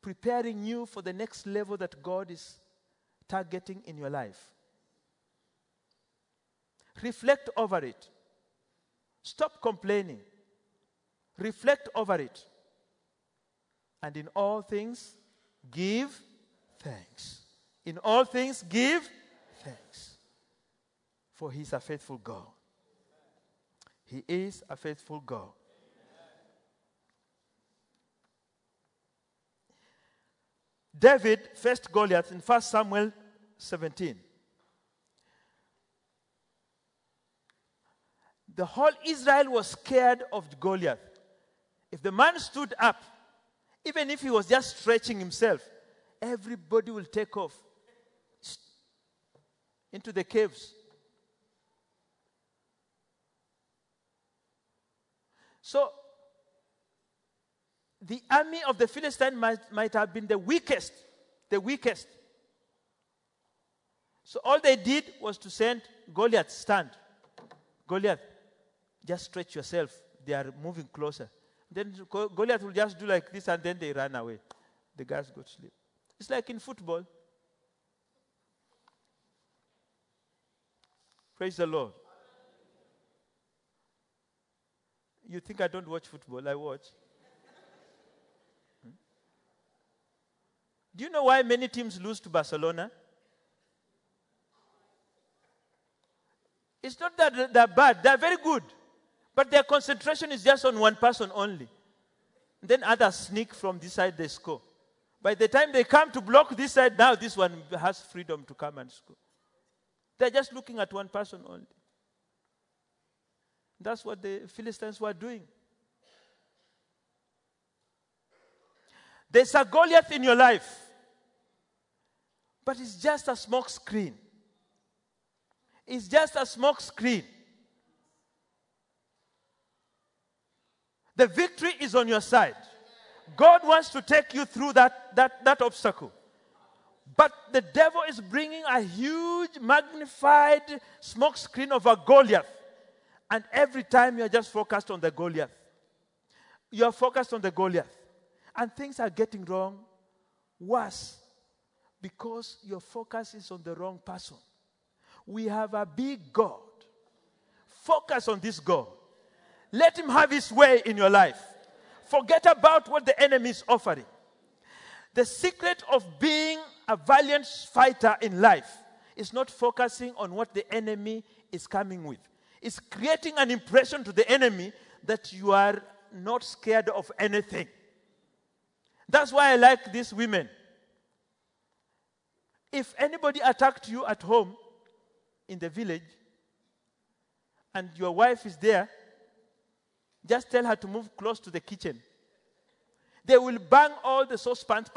preparing you for the next level that God is targeting in your life? Reflect over it. Stop complaining. Reflect over it. And in all things, give thanks. In all things, give thanks. For He is a faithful God. He is a faithful God. David faced Goliath in 1 Samuel 17. The whole Israel was scared of Goliath. If the man stood up, even if he was just stretching himself, everybody will take off into the caves. So, the army of the Philistine might, might have been the weakest, the weakest. So, all they did was to send Goliath, stand. Goliath, just stretch yourself. They are moving closer. Then Goliath will just do like this and then they run away. The guys go to sleep. It's like in football. Praise the Lord. You think I don't watch football? I watch. Hmm? Do you know why many teams lose to Barcelona? It's not that they're bad, they're very good. But their concentration is just on one person only. Then others sneak from this side, they score. By the time they come to block this side, now this one has freedom to come and score. They're just looking at one person only. That's what the Philistines were doing. There's a Goliath in your life, but it's just a smoke screen. It's just a smoke screen. The victory is on your side. God wants to take you through that, that, that obstacle. But the devil is bringing a huge, magnified smoke screen of a Goliath. And every time you're just focused on the Goliath. You're focused on the Goliath. And things are getting wrong, worse, because your focus is on the wrong person. We have a big God. Focus on this God. Let Him have His way in your life. Forget about what the enemy is offering. The secret of being a valiant fighter in life is not focusing on what the enemy is coming with. It's creating an impression to the enemy that you are not scared of anything. That's why I like these women. If anybody attacked you at home in the village and your wife is there, just tell her to move close to the kitchen. They will bang all the saucepans.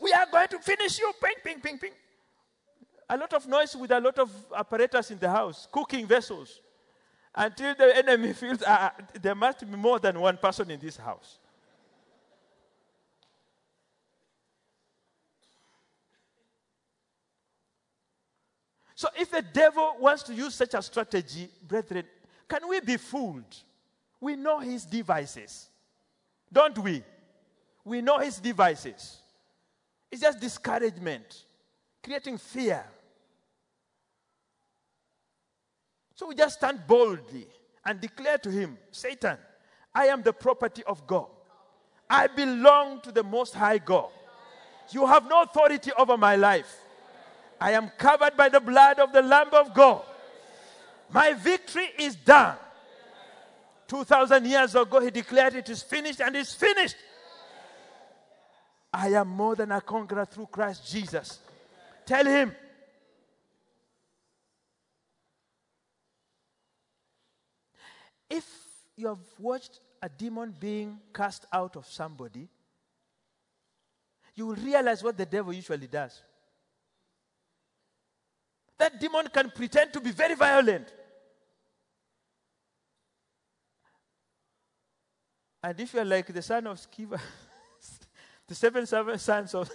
We are going to finish you. Ping, ping, ping, ping. A lot of noise with a lot of apparatus in the house, cooking vessels. Until the enemy feels uh, there must be more than one person in this house. So, if the devil wants to use such a strategy, brethren, can we be fooled? We know his devices, don't we? We know his devices. It's just discouragement, creating fear. So we just stand boldly and declare to him, Satan, I am the property of God. I belong to the Most High God. You have no authority over my life. I am covered by the blood of the Lamb of God. My victory is done. 2,000 years ago, he declared it is finished and it's finished. I am more than a conqueror through Christ Jesus. Tell him. If you have watched a demon being cast out of somebody, you will realize what the devil usually does. That demon can pretend to be very violent. And if you're like the son of Sceva, the seven, seven sons of,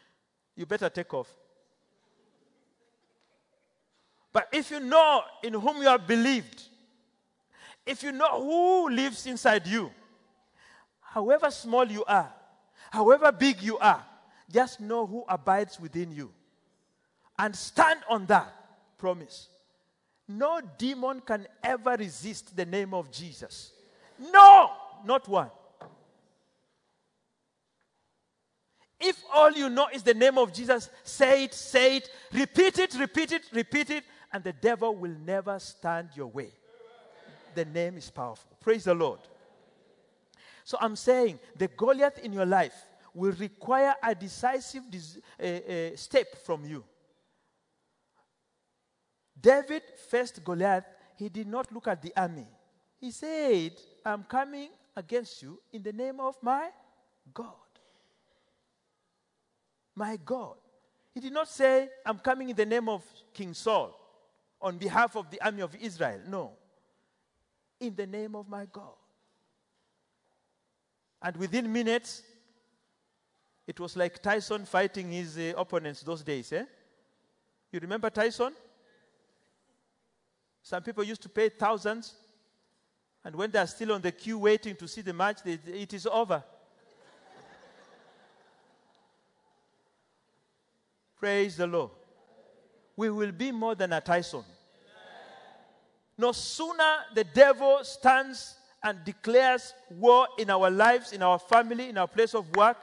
you better take off. But if you know in whom you have believed, if you know who lives inside you, however small you are, however big you are, just know who abides within you. And stand on that promise. No demon can ever resist the name of Jesus. No! not one. If all you know is the name of Jesus, say it, say it, repeat it, repeat it, repeat it, and the devil will never stand your way. The name is powerful. Praise the Lord. So I'm saying the Goliath in your life will require a decisive uh, uh, step from you. David faced Goliath, he did not look at the army. He said, I'm coming against you in the name of my God. My God. He did not say, I'm coming in the name of King Saul on behalf of the army of Israel. No. In the name of my God. And within minutes, it was like Tyson fighting his uh, opponents those days. Eh? You remember Tyson? Some people used to pay thousands And when they're still on the queue waiting to see the match, they, it is over. Praise the Lord. We will be more than a Tyson. No sooner the devil stands and declares war in our lives, in our family, in our place of work,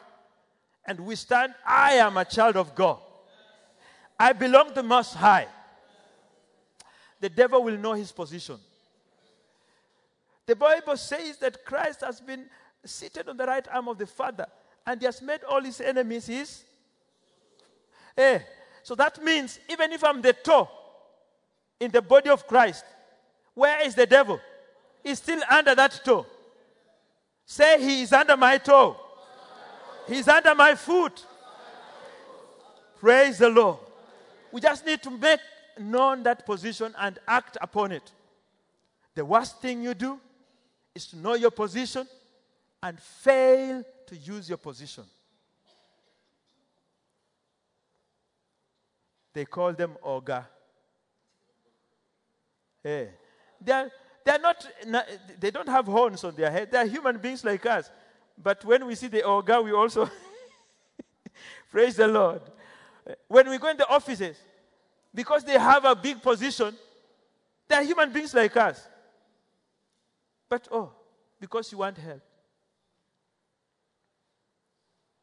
and we stand, I am a child of God. I belong to the Most High. The devil will know his position. The Bible says that Christ has been seated on the right arm of the Father and he has made all his enemies his. Eh. So that means even if I'm the toe in the body of Christ, where is the devil? He's still under that toe. Say he is under my toe. He's under my foot. Praise the Lord. We just need to make known that position and act upon it. The worst thing you do is to know your position and fail to use your position. They call them Oga. Hey. They're, they're not, they don't have horns on their head. They're human beings like us. But when we see the Oga, we also praise the Lord. When we go in the offices, because they have a big position, they're human beings like us. But oh, because you want help.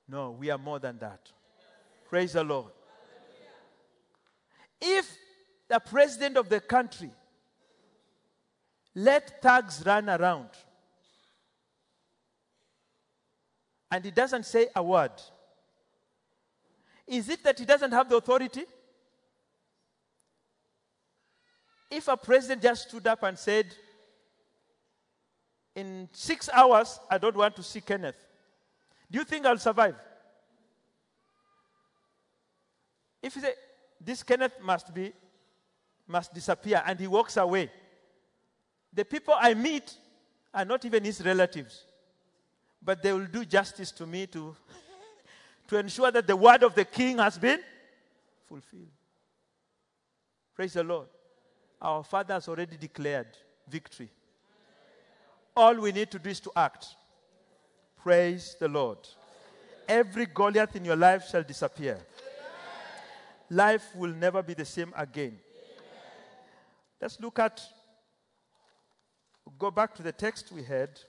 No, we are more than that. Praise the Lord. If the president of the country let thugs run around and he doesn't say a word, is it that he doesn't have the authority? If a president just stood up and said, In six hours, I don't want to see Kenneth, do you think I'll survive? If he said, This Kenneth must be, must disappear, and he walks away, the people I meet are not even his relatives, but they will do justice to me to, to ensure that the word of the king has been fulfilled. Praise the Lord. Our Father has already declared victory. All we need to do is to act. Praise the Lord. Every Goliath in your life shall disappear. Life will never be the same again. Let's look at, go back to the text we had,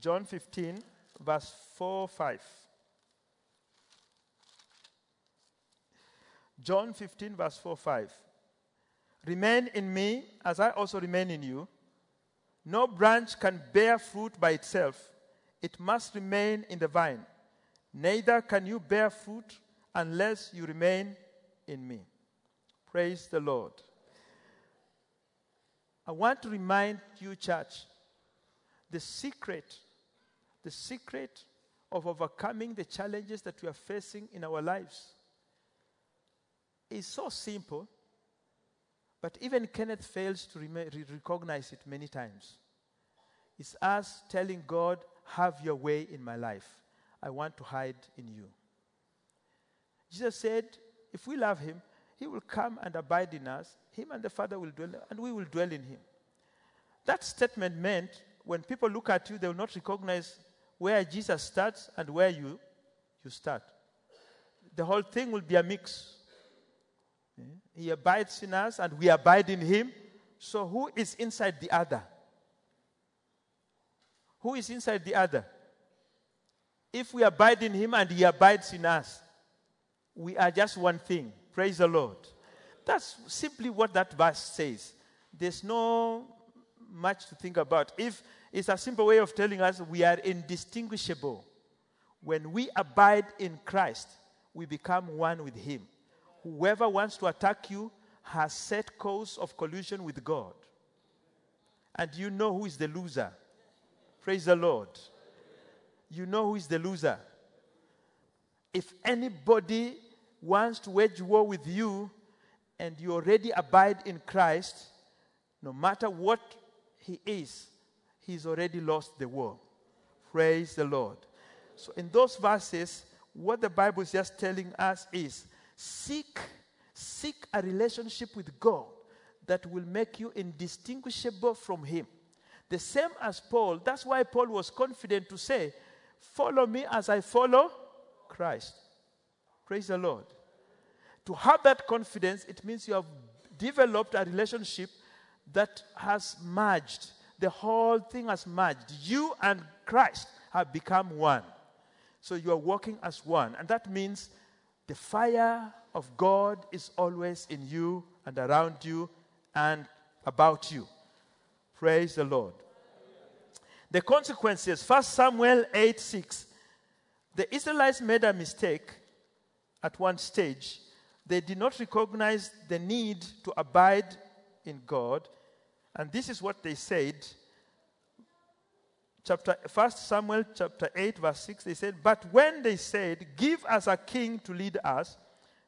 John 15, verse 4 5. John 15, verse 4 5. Remain in me as I also remain in you. No branch can bear fruit by itself, it must remain in the vine. Neither can you bear fruit unless you remain in me. Praise the Lord. I want to remind you, church, the secret, the secret of overcoming the challenges that we are facing in our lives is so simple but even Kenneth fails to recognize it many times. It's us telling God, Have your way in my life. I want to hide in you. Jesus said, If we love him, he will come and abide in us. Him and the Father will dwell, and we will dwell in him. That statement meant when people look at you, they will not recognize where Jesus starts and where you, you start. The whole thing will be a mix. Eh? He abides in us and we abide in him. So, who is inside the other? Who is inside the other? If we abide in him and he abides in us, we are just one thing. Praise the Lord. That's simply what that verse says. There's no much to think about. If it's a simple way of telling us we are indistinguishable. When we abide in Christ, we become one with him whoever wants to attack you has set course of collusion with God. And you know who is the loser. Praise the Lord. You know who is the loser. If anybody wants to wage war with you and you already abide in Christ, no matter what he is, he's already lost the war. Praise the Lord. So, in those verses, what the Bible is just telling us is Seek, seek a relationship with God that will make you indistinguishable from Him, The same as Paul. That's why Paul was confident to say, Follow me as I follow Christ. Praise the Lord. To have that confidence, it means you have developed a relationship that has merged. The whole thing has merged. You and Christ have become one. So you are walking as one. And that means the fire of God is always in you and around you and about you. Praise the Lord. The consequences, 1 Samuel 8 6. The Israelites made a mistake at one stage. They did not recognize the need to abide in God. And this is what they said. Chapter 1 Samuel chapter 8, verse 6, they said, But when they said, Give us a king to lead us,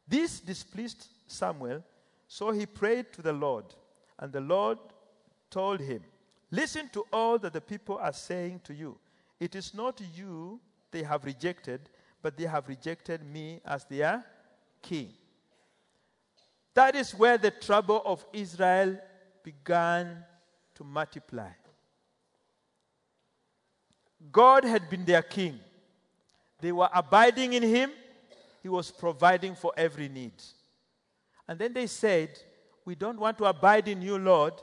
this displeased Samuel. So he prayed to the Lord. And the Lord told him, Listen to all that the people are saying to you. It is not you they have rejected, but they have rejected me as their king. That is where the trouble of Israel began to multiply. God had been their king. They were abiding in him. He was providing for every need. And then they said, We don't want to abide in you, Lord.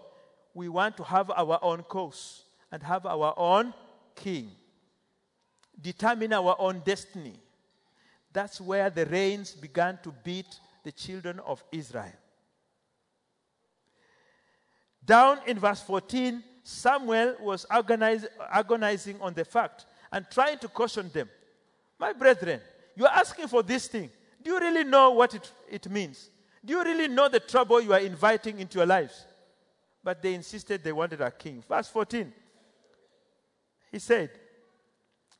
We want to have our own course and have our own king, determine our own destiny. That's where the rains began to beat the children of Israel. Down in verse 14, Samuel was agonizing on the fact and trying to caution them. My brethren, you are asking for this thing. Do you really know what it, it means? Do you really know the trouble you are inviting into your lives? But they insisted they wanted a king. Verse 14. He said,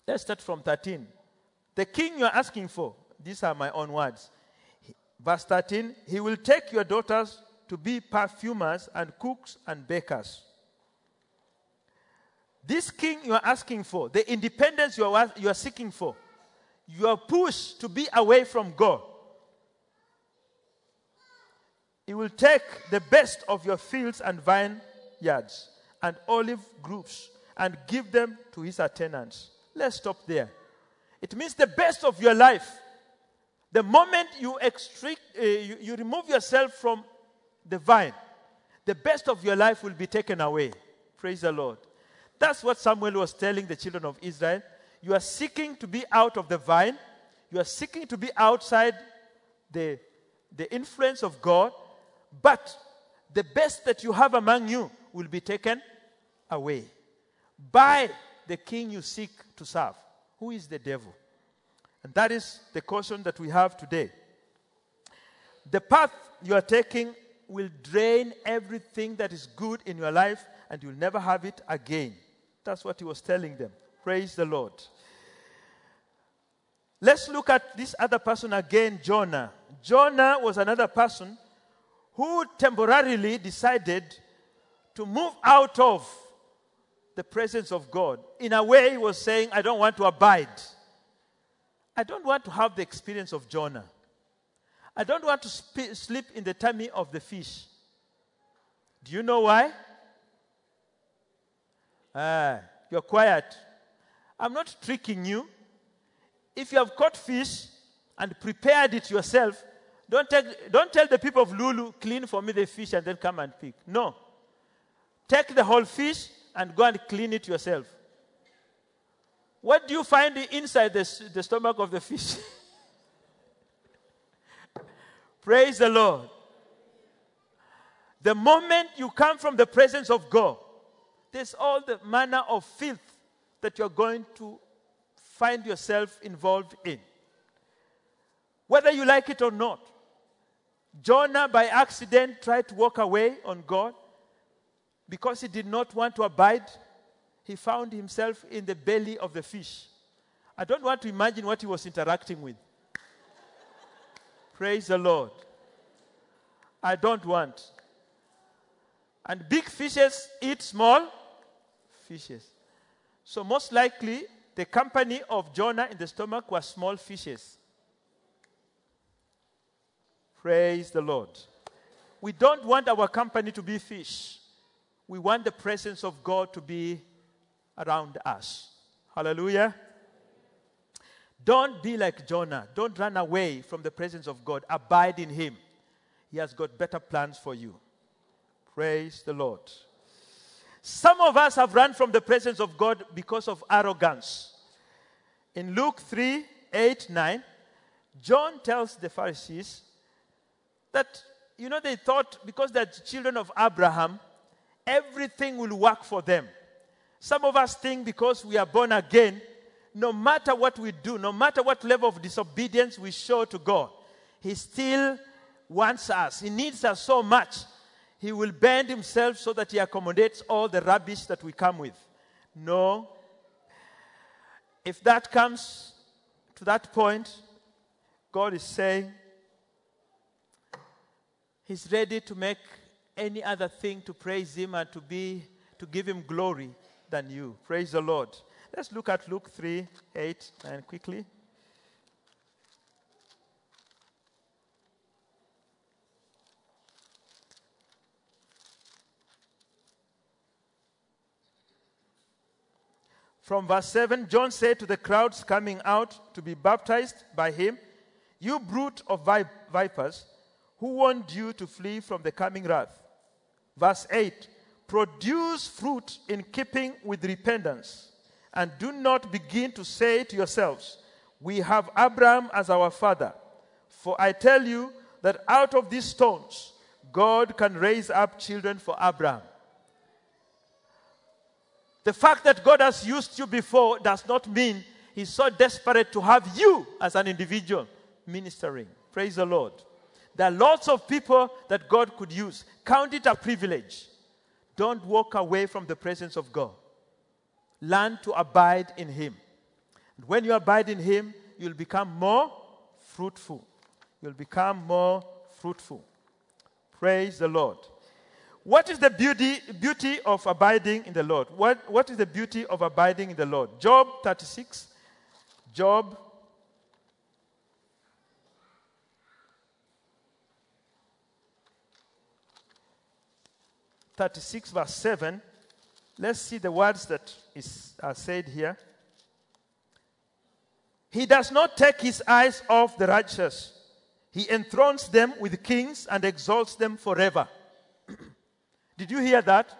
let's start from 13. The king you are asking for, these are my own words. Verse 13, he will take your daughters to be perfumers and cooks and bakers. This king you are asking for, the independence you are, you are seeking for, you are pushed to be away from God. He will take the best of your fields and vineyards and olive groves and give them to his attendants. Let's stop there. It means the best of your life. The moment you, extract, uh, you, you remove yourself from the vine, the best of your life will be taken away. Praise the Lord. That's what Samuel was telling the children of Israel. You are seeking to be out of the vine, you are seeking to be outside the, the influence of God, but the best that you have among you will be taken away by the king you seek to serve, who is the devil. And that is the caution that we have today. The path you are taking will drain everything that is good in your life and you'll never have it again. That's what he was telling them. Praise the Lord. Let's look at this other person again, Jonah. Jonah was another person who temporarily decided to move out of the presence of God. In a way, he was saying, I don't want to abide. I don't want to have the experience of Jonah. I don't want to sp- sleep in the tummy of the fish. Do you know why? Ah, you're quiet. I'm not tricking you. If you have caught fish and prepared it yourself, don't, take, don't tell the people of Lulu, clean for me the fish and then come and pick. No. Take the whole fish and go and clean it yourself. What do you find inside the, the stomach of the fish? Praise the Lord. The moment you come from the presence of God, there's all the manner of filth that you're going to find yourself involved in. Whether you like it or not. Jonah, by accident, tried to walk away on God because he did not want to abide. He found himself in the belly of the fish. I don't want to imagine what he was interacting with. Praise the Lord. I don't want. And big fishes eat small fishes. So, most likely, the company of Jonah in the stomach was small fishes. Praise the Lord. We don't want our company to be fish. we want the presence of God to be around us. Hallelujah. Don't be like Jonah. Don't run away from the presence of God. Abide in Him. He has got better plans for you. Praise the Lord. Some of us have run from the presence of God because of arrogance. In Luke 3 8, 9, John tells the Pharisees that, you know, they thought because they're children of Abraham, everything will work for them. Some of us think because we are born again, no matter what we do, no matter what level of disobedience we show to God, He still wants us. He needs us so much. He will bend Himself so that He accommodates all the rubbish that we come with. No. If that comes to that point, God is saying He's ready to make any other thing to praise Him and to be to give Him glory than you. Praise the Lord. Let's look at Luke 3 8 and quickly. From verse 7, John said to the crowds coming out to be baptized by him, You brood of vipers, who warned you to flee from the coming wrath? Verse 8, Produce fruit in keeping with repentance and do not begin to say to yourselves, We have Abraham as our father. For I tell you that out of these stones, God can raise up children for Abraham. The fact that God has used you before does not mean He's so desperate to have you as an individual ministering. Praise the Lord. There are lots of people that God could use. Count it a privilege. Don't walk away from the presence of God. Learn to abide in Him. And when you abide in Him, you'll become more fruitful. You'll become more fruitful. Praise the Lord. What is the beauty, beauty of abiding in the Lord? What, what is the beauty of abiding in the Lord? Job 36. Job 36, verse 7 Let's see the words that is, are said here. He does not take his eyes off the righteous. He enthrones them with kings and exalts them forever. Did you hear that?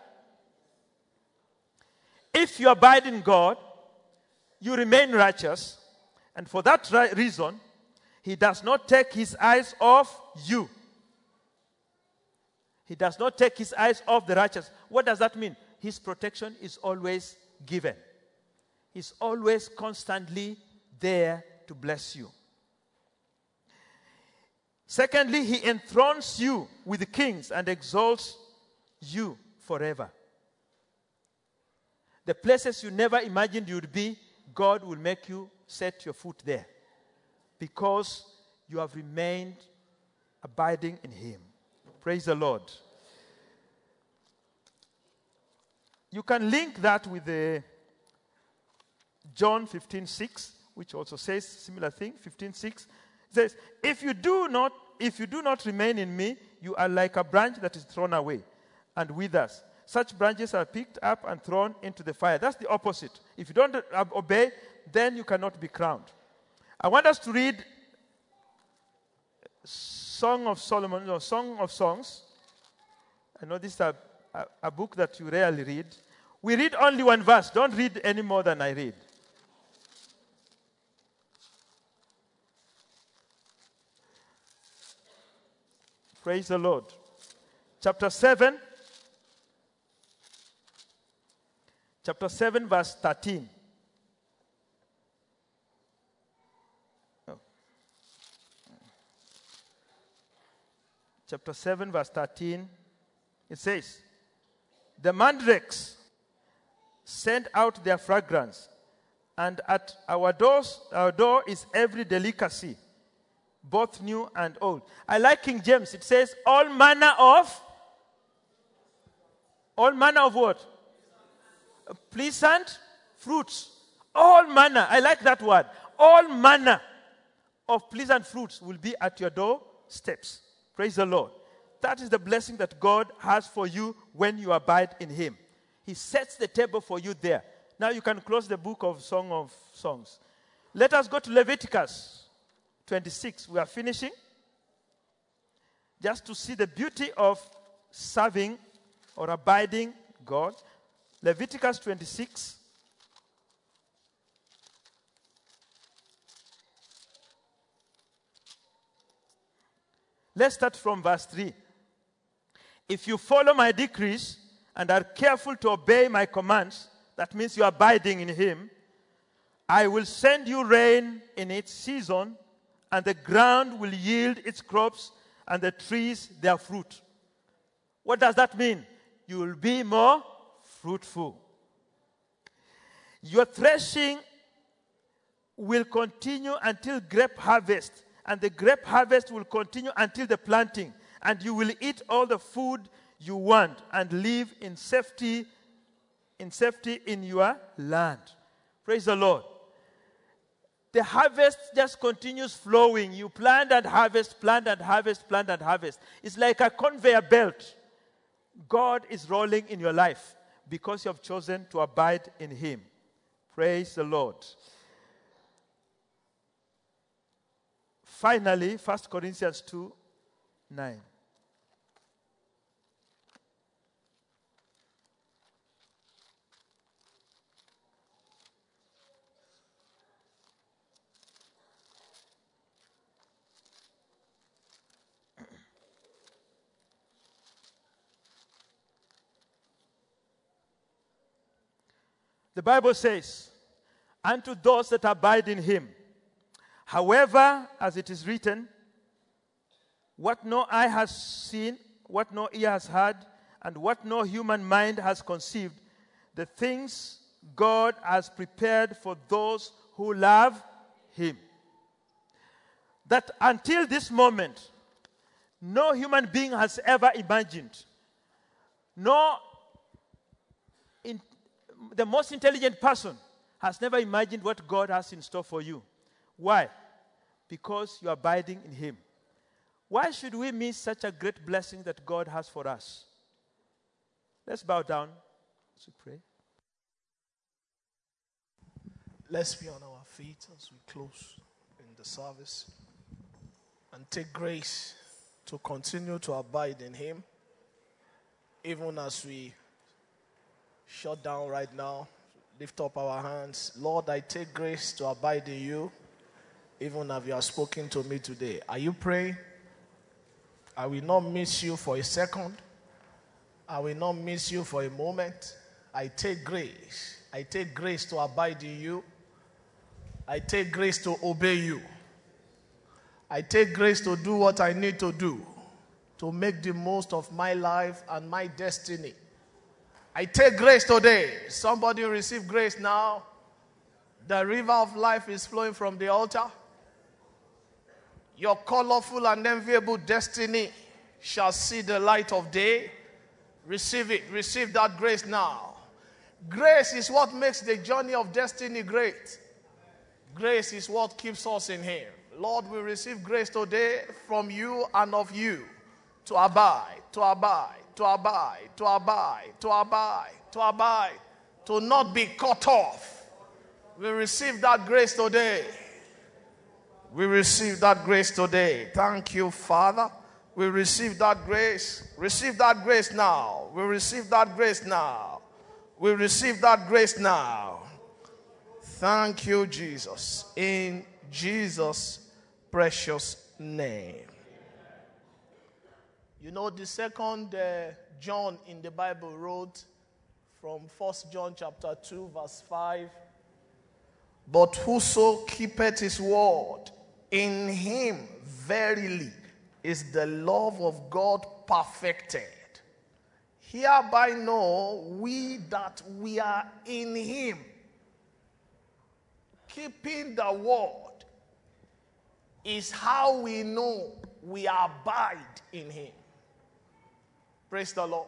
If you abide in God, you remain righteous, and for that reason, He does not take His eyes off you. He does not take His eyes off the righteous. What does that mean? his protection is always given. He's always constantly there to bless you. Secondly, he enthrones you with kings and exalts you forever. The places you never imagined you'd be, God will make you set your foot there because you have remained abiding in Him. Praise the Lord. You can link that with the John 15, 6, which also says similar thing. 15, 6 says, If you do not, if you do not remain in me, you are like a branch that is thrown away and withers. Such branches are picked up and thrown into the fire. That's the opposite. If you don't obey, then you cannot be crowned. I want us to read Song of Solomon or Song of Songs. I know this is a a, a book that you rarely read. We read only one verse. Don't read any more than I read. Praise the Lord. Chapter 7. Chapter 7, verse 13. Chapter 7, verse 13. It says, the mandrakes send out their fragrance, and at our doors, our door is every delicacy, both new and old. I like King James. It says, all manner of, all manner of what? Pleasant fruits. All manner. I like that word. All manner of pleasant fruits will be at your door steps. Praise the Lord. That is the blessing that God has for you when you abide in Him. He sets the table for you there. Now you can close the book of Song of Songs. Let us go to Leviticus 26. We are finishing. Just to see the beauty of serving or abiding God. Leviticus 26. Let's start from verse 3. If you follow my decrees and are careful to obey my commands, that means you're abiding in Him, I will send you rain in its season, and the ground will yield its crops, and the trees their fruit. What does that mean? You will be more fruitful. Your threshing will continue until grape harvest, and the grape harvest will continue until the planting, and you will eat all the food you want and live in safety in safety in your land. Praise the Lord. The harvest just continues flowing. You plant and harvest, plant and harvest, plant and harvest. It's like a conveyor belt. God is rolling in your life because you have chosen to abide in Him. Praise the Lord. Finally, 1 Corinthians 2 9. The Bible says, Unto those that abide in him. However, as it is written, what no eye has seen, what no ear has heard, and what no human mind has conceived, the things God has prepared for those who love him. That until this moment, no human being has ever imagined, no the most intelligent person has never imagined what God has in store for you. Why? Because you're abiding in Him. Why should we miss such a great blessing that God has for us? Let's bow down to pray. Let's be on our feet as we close in the service and take grace to continue to abide in Him, even as we shut down right now. Lift up our hands. Lord, I take grace to abide in you, even as you have spoken to me today. Are you praying? I will not miss you for a second. I will not miss you for a moment. I take grace. I take grace to abide in you. I take grace to obey you. I take grace to do what I need to do to make the most of my life and my destiny. I take grace today. Somebody receive grace now. The river of life is flowing from the altar. Your colorful and enviable destiny shall see the light of day. Receive it. Receive that grace now. Grace is what makes the journey of destiny great. Grace is what keeps us in Him. Lord, we receive grace today from you and of you to abide, to abide, to abide, to abide, to abide, to abide, to not be cut off. We receive that grace today. We receive that grace today. Thank you, Father. We receive that grace. Receive that grace now. We receive that grace now. We receive that grace now. Thank you, Jesus. In Jesus' precious name. You know, the second uh, John in the Bible wrote from First John chapter 2, verse 5. But whoso keepeth his word, in him verily is the love of God perfected. Hereby know we that we are in him, keeping the word is how we know we abide in him. Praise the Lord.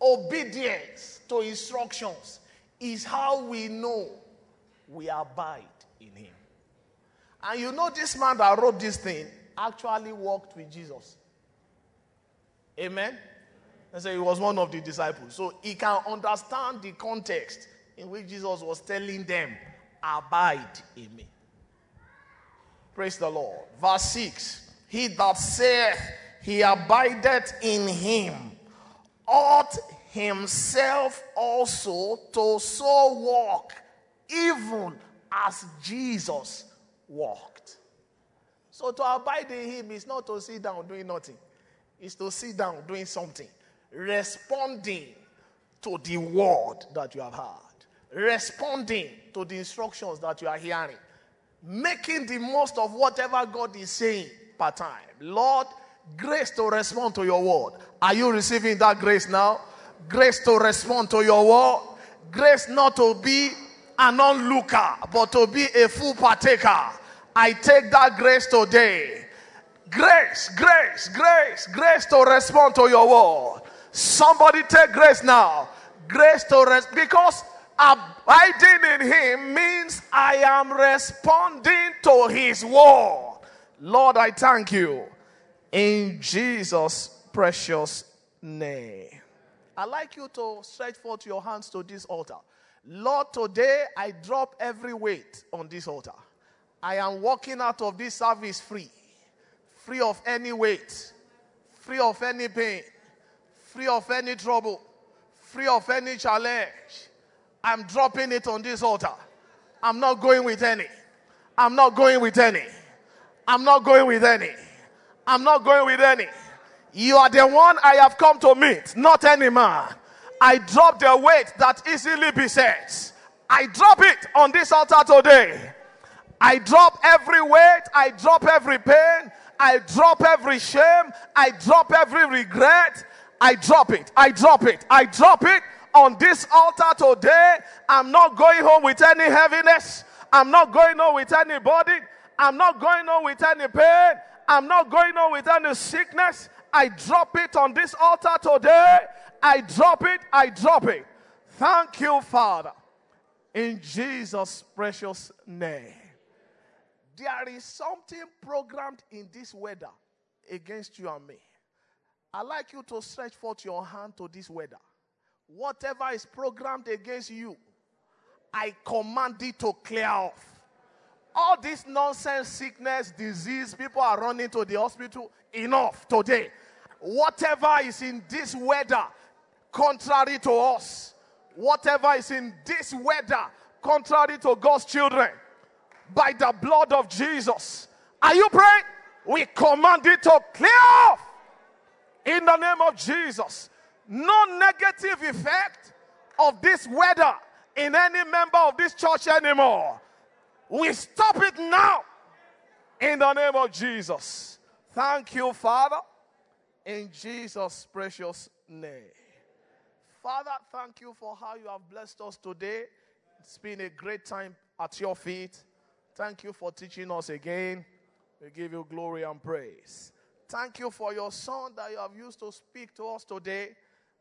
Obedience to instructions is how we know we abide in Him. And you know, this man that wrote this thing actually walked with Jesus. Amen. And so he was one of the disciples. So he can understand the context in which Jesus was telling them, Abide in me. Praise the Lord. Verse 6 He that saith he abideth in him ought himself also to so walk, even as Jesus walked. So to abide in him is not to sit down doing nothing, it's to sit down doing something, responding to the word that you have heard, responding to the instructions that you are hearing, making the most of whatever God is saying per time. Lord, grace to respond to your word. Are you receiving that grace now? Grace to respond to your word. Grace not to be an onlooker, but to be a full partaker. I take that grace today. Grace, grace, grace, grace to respond to your word. Somebody take grace now. Grace to rest because abiding in him means I am responding to his word. Lord, I thank you in Jesus' precious name. I'd like you to stretch forth your hands to this altar. Lord, today I drop every weight on this altar. I am walking out of this service free, free of any weight, free of any pain, free of any trouble, free of any challenge. I'm dropping it on this altar. I'm not going with any. I'm not going with any. I'm not going with any. I'm not going with any. You are the one I have come to meet, not any man. I drop the weight that easily besets. I drop it on this altar today. I drop every weight. I drop every pain. I drop every shame. I drop every regret. I drop it. I drop it. I drop it on this altar today. I'm not going home with any heaviness. I'm not going home with any burden. I'm not going home with any pain. I'm not going home with any sickness. I drop it on this altar today. I drop it. I drop it. Thank you, Father. In Jesus' precious name. There is something programmed in this weather against you and me. i like you to stretch forth your hand to this weather. Whatever is programmed against you, I command it to clear off. All this nonsense, sickness, disease, people are running to the hospital. Enough today. Whatever is in this weather, contrary to us, whatever is in this weather, contrary to God's children, by the blood of Jesus. Are you praying? We command it to clear off in the name of Jesus. No negative effect of this weather in any member of this church anymore. We stop it now in the name of Jesus. Thank you, Father, in Jesus' precious name. Father, thank you for how you have blessed us today. It's been a great time at your feet. Thank you for teaching us again. We give you glory and praise. Thank you for your son that you have used to speak to us today.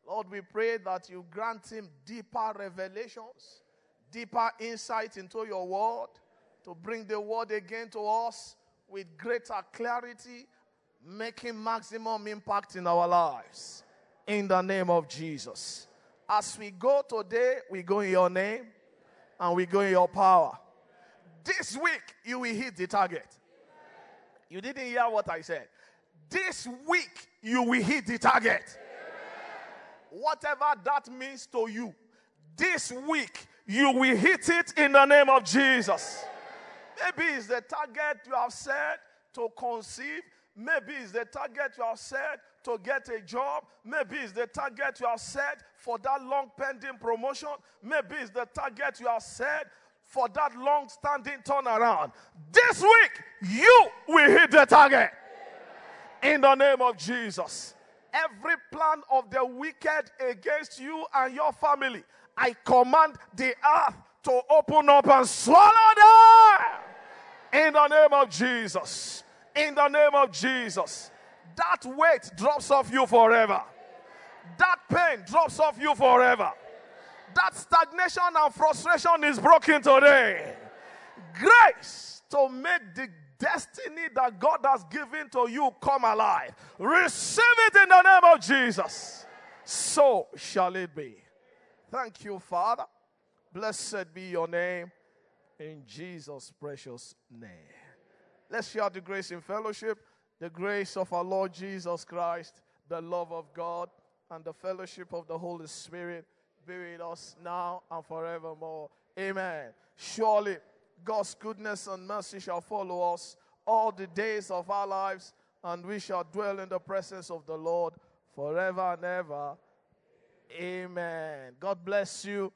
Lord, we pray that you grant him deeper revelations, deeper insight into your word to bring the word again to us with greater clarity, making maximum impact in our lives. In the name of Jesus. As we go today, we go in your name and we go in your power. This week, you will hit the target. You didn't hear what I said. This week, you will hit the target. Whatever that means to you, this week, you will hit it in the name of Jesus. Maybe it's the target you have set to conceive. Maybe it's the target you have set to get a job. Maybe it's the target you have set for that long pending promotion. Maybe it's the target you have set for that long standing turnaround. This week, you will hit the target. In the name of Jesus. Every plan of the wicked against you and your family, I command the earth to open up and swallow them. In the name of Jesus. In the name of Jesus. That weight drops off you forever. That pain drops off you forever. That stagnation and frustration is broken today. Grace to make the destiny that God has given to you come alive. Receive it in the name of Jesus. So shall it be. Thank you, Father. Blessed be your name in Jesus' precious name. Let's share the grace in fellowship, the grace of our Lord Jesus Christ, the love of God, and the fellowship of the Holy Spirit be with us now and forevermore. Amen. Surely God's goodness and mercy shall follow us all the days of our lives, and we shall dwell in the presence of the Lord forever and ever. Amen. God bless you.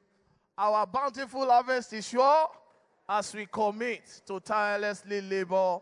Our bountiful harvest is sure as we commit to tirelessly labor